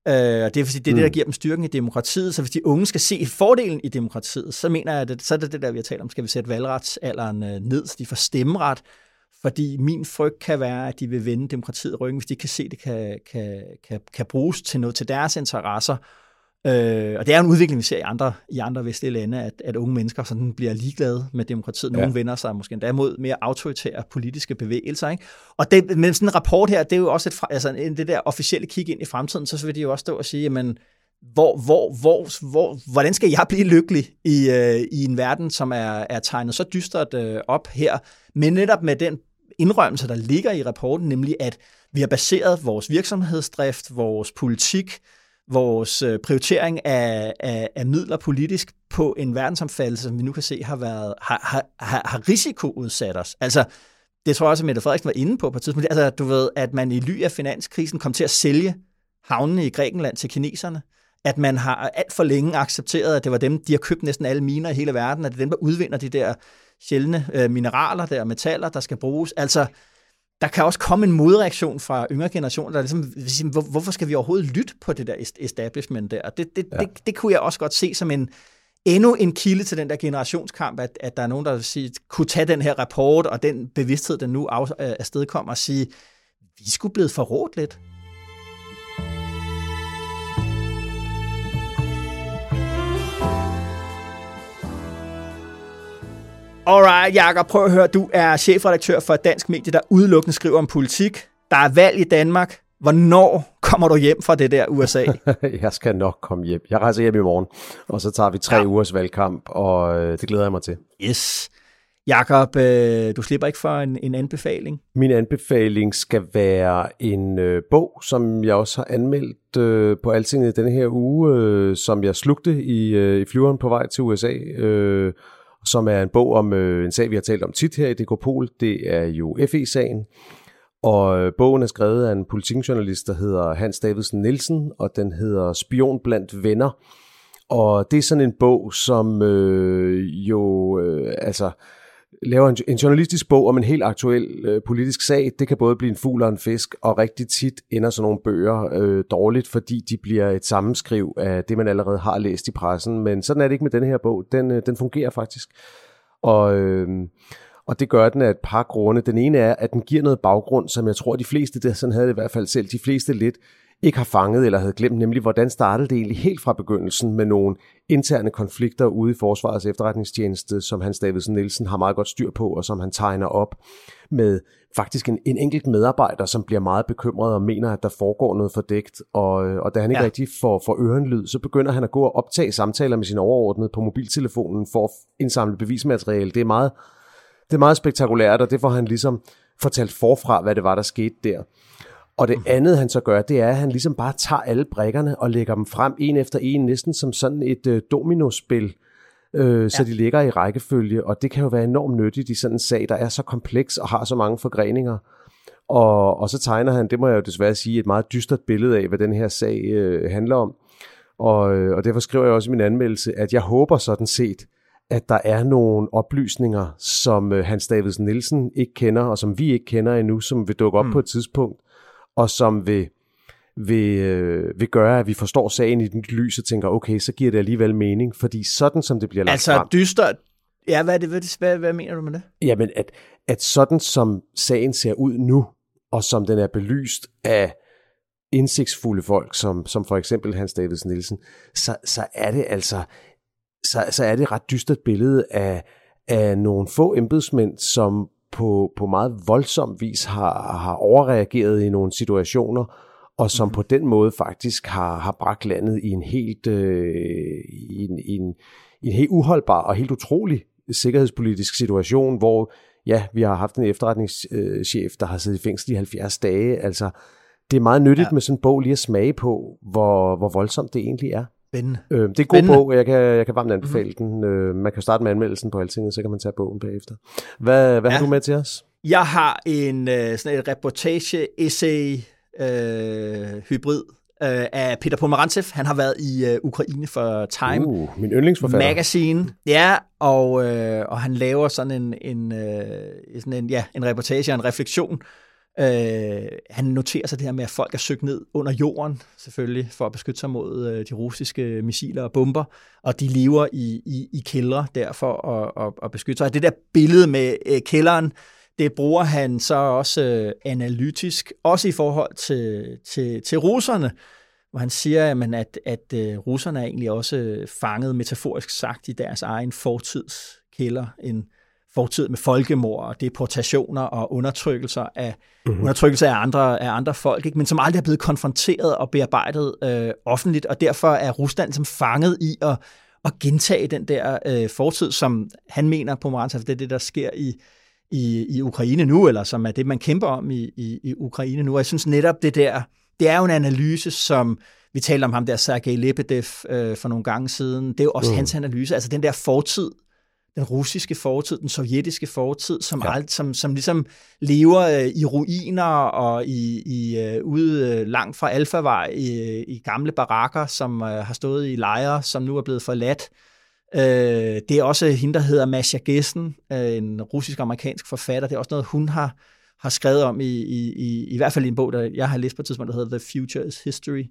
øh, og det er fordi, det er det, der mm. giver dem styrken i demokratiet. Så hvis de unge skal se fordelen i demokratiet, så mener jeg, at så er det det der, vi har talt om, skal vi sætte valgretsalderen øh, ned, så de får stemmeret, fordi min frygt kan være, at de vil vende demokratiet ryggen, hvis de kan se, at det kan, kan, kan, kan bruges til noget til deres interesser, Øh, og det er en udvikling, vi ser i andre, i andre vestlige lande, at, at unge mennesker sådan bliver ligeglade med demokratiet. Nogle ja. vender sig måske endda mod mere autoritære politiske bevægelser. Ikke? Og det, men sådan en rapport her, det er jo også et, altså, det der officielle kig ind i fremtiden, så vil de jo også stå og sige, jamen, hvor, hvor, hvor, hvor, hvordan skal jeg blive lykkelig i, øh, i en verden, som er, er tegnet så dystert øh, op her, men netop med den indrømmelse, der ligger i rapporten, nemlig at vi har baseret vores virksomhedsdrift, vores politik, vores øh, prioritering af, af, af midler politisk på en verdensomfattelse, som vi nu kan se har, været, har, har, har, har risikoudsat os. Altså, det tror jeg også, at Mette Frederiksen var inde på på et tidspunkt. Altså, du ved, at man i ly af finanskrisen kom til at sælge havnene i Grækenland til kineserne. At man har alt for længe accepteret, at det var dem, de har købt næsten alle miner i hele verden, at det er dem, der udvinder de der sjældne øh, mineraler, der metaller, der skal bruges. Altså, der kan også komme en modreaktion fra yngre generationer, der ligesom vil sige, hvor, hvorfor skal vi overhovedet lytte på det der establishment der? Det, det, ja. det, det kunne jeg også godt se som en endnu en kilde til den der generationskamp, at, at der er nogen, der vil sige, kunne tage den her rapport og den bevidsthed, den nu afstedkommer og sige, vi skulle blevet forrådt lidt. Alright, Jakob, prøv at høre. Du er chefredaktør for et dansk medie, der udelukkende skriver om politik. Der er valg i Danmark. Hvornår kommer du hjem fra det der USA? jeg skal nok komme hjem. Jeg rejser hjem i morgen, og så tager vi tre ja. ugers valgkamp, og øh, det glæder jeg mig til. Yes. Jakob, øh, du slipper ikke for en, en anbefaling? Min anbefaling skal være en øh, bog, som jeg også har anmeldt øh, på Altinget denne her uge, øh, som jeg slugte i, øh, i flyveren på vej til USA. Øh, som er en bog om øh, en sag, vi har talt om tit her i Dekopol. Det er jo FE-sagen. Og øh, bogen er skrevet af en politikjournalist, der hedder Hans Davidsen Nielsen, og den hedder Spion blandt venner. Og det er sådan en bog, som øh, jo øh, altså laver en, en journalistisk bog om en helt aktuel øh, politisk sag. Det kan både blive en fugl og en fisk, og rigtig tit ender sådan nogle bøger øh, dårligt, fordi de bliver et sammenskriv af det, man allerede har læst i pressen. Men sådan er det ikke med den her bog. Den, øh, den fungerer faktisk. Og, øh, Og det gør den af et par grunde. Den ene er, at den giver noget baggrund, som jeg tror, de fleste, det, sådan havde det i hvert fald selv, de fleste lidt ikke har fanget eller havde glemt, nemlig hvordan startede det egentlig helt fra begyndelsen med nogle interne konflikter ude i Forsvarets efterretningstjeneste, som Hans Davidsen Nielsen har meget godt styr på, og som han tegner op med faktisk en, en enkelt medarbejder, som bliver meget bekymret og mener, at der foregår noget fordækt, og, og da han ikke ja. rigtig får, får ørenlyd, så begynder han at gå og optage samtaler med sin overordnede på mobiltelefonen for at indsamle bevismateriale. Det er meget, det er meget spektakulært, og det får han ligesom fortalt forfra, hvad det var, der skete der. Og det andet, han så gør, det er, at han ligesom bare tager alle brækkerne og lægger dem frem en efter en, næsten som sådan et øh, dominospil, øh, ja. så de ligger i rækkefølge. Og det kan jo være enormt nyttigt i sådan en sag, der er så kompleks og har så mange forgreninger. Og, og så tegner han, det må jeg jo desværre sige, et meget dystert billede af, hvad den her sag øh, handler om. Og, øh, og derfor skriver jeg også i min anmeldelse, at jeg håber sådan set, at der er nogle oplysninger, som øh, Hans Davidsen Nielsen ikke kender, og som vi ikke kender endnu, som vil dukke op mm. på et tidspunkt, og som vil, vil, øh, vil gøre, at vi forstår sagen i nyt lys og tænker, okay, så giver det alligevel mening, fordi sådan som det bliver lagt altså, frem... Altså dystert, ja, hvad, er det, hvad, hvad, hvad mener du med det? Jamen, at, at sådan som sagen ser ud nu, og som den er belyst af indsigtsfulde folk, som, som for eksempel Hans Davids Nielsen, så, så er det altså så, så er det et ret dystert billede af, af nogle få embedsmænd, som på, på meget voldsom vis har, har overreageret i nogle situationer, og som mm. på den måde faktisk har, har bragt landet i en helt, øh, i en, i en, i en helt uholdbar og helt utrolig sikkerhedspolitisk situation, hvor ja, vi har haft en efterretningschef, der har siddet i fængsel i 70 dage. Altså, det er meget nyttigt ja. med sådan en bog lige at smage på, hvor, hvor voldsomt det egentlig er. Spændende. Øh, det er en god Spændende. bog, og jeg kan, jeg kan varmt anbefale mm-hmm. den. Øh, man kan starte med anmeldelsen på alting, så kan man tage bogen bagefter. Hvad, hvad ja. har du med til os? Jeg har en øh, sådan et reportage, essay, øh, hybrid øh, af Peter Pomerantsev. Han har været i øh, Ukraine for Time. Uh, min yndlingsforfatter. Magazine. Ja, og, øh, og han laver sådan en, en, øh, sådan en, ja, en reportage og en refleksion Øh, Øh, han noterer sig det her med, at folk er søgt ned under jorden, selvfølgelig, for at beskytte sig mod øh, de russiske missiler og bomber, og de lever i, i, i kældre derfor at, at, at beskytte sig. Og det der billede med øh, kælderen, det bruger han så også øh, analytisk, også i forhold til, til, til russerne, hvor han siger, jamen, at, at øh, russerne er egentlig også øh, fanget metaforisk sagt i deres egen fortidskælder, en fortid med folkemord og deportationer og undertrykkelser af, mm-hmm. undertrykkelse af andre, af andre folk, ikke? men som aldrig er blevet konfronteret og bearbejdet øh, offentligt, og derfor er Rusland som fanget i at, at gentage den der øh, fortid, som han mener på Morantsev, det er det, der sker i, i, i Ukraine nu, eller som er det, man kæmper om i, i, i Ukraine nu. Og jeg synes netop det der, det er jo en analyse, som vi talte om ham der, Sergej Lebedev, øh, for nogle gange siden. Det er jo også mm. hans analyse. Altså den der fortid, den russiske fortid, den sovjetiske fortid, som, ja. alt, som, som ligesom lever øh, i ruiner og i, i øh, ude øh, langt fra Alfavej i, i gamle barakker, som øh, har stået i lejre, som nu er blevet forladt. Øh, det er også hende, der hedder Masha Gessen, øh, en russisk-amerikansk forfatter. Det er også noget, hun har, har skrevet om, i, i, i, i hvert fald i en bog, der jeg har læst på et tidspunkt, der hedder The Future is History. Øh,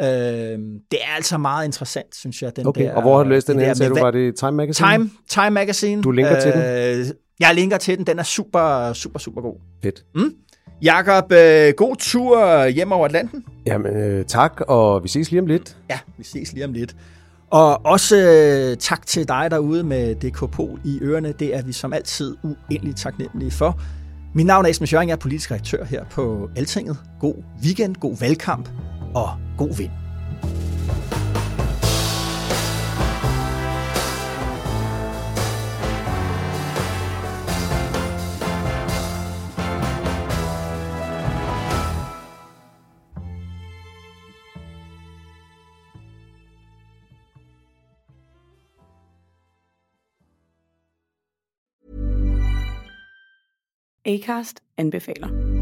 det er altså meget interessant, synes jeg. Den okay, der, og hvor har du læst den her? Sagde du, var det Time Magazine? Time, Time Magazine. Du linker øh, til den? Øh, jeg linker til den. Den er super, super, super god. Fedt. Mm? Jakob, øh, god tur hjem over Atlanten. Jamen, øh, tak, og vi ses lige om lidt. Ja, vi ses lige om lidt. Og også øh, tak til dig derude med DK Pol i ørerne. Det er vi som altid uendeligt taknemmelige for. Mit navn er Esben Schøring, jeg er politisk redaktør her på Altinget. God weekend, god valgkamp og god vind. Acast anbefaler.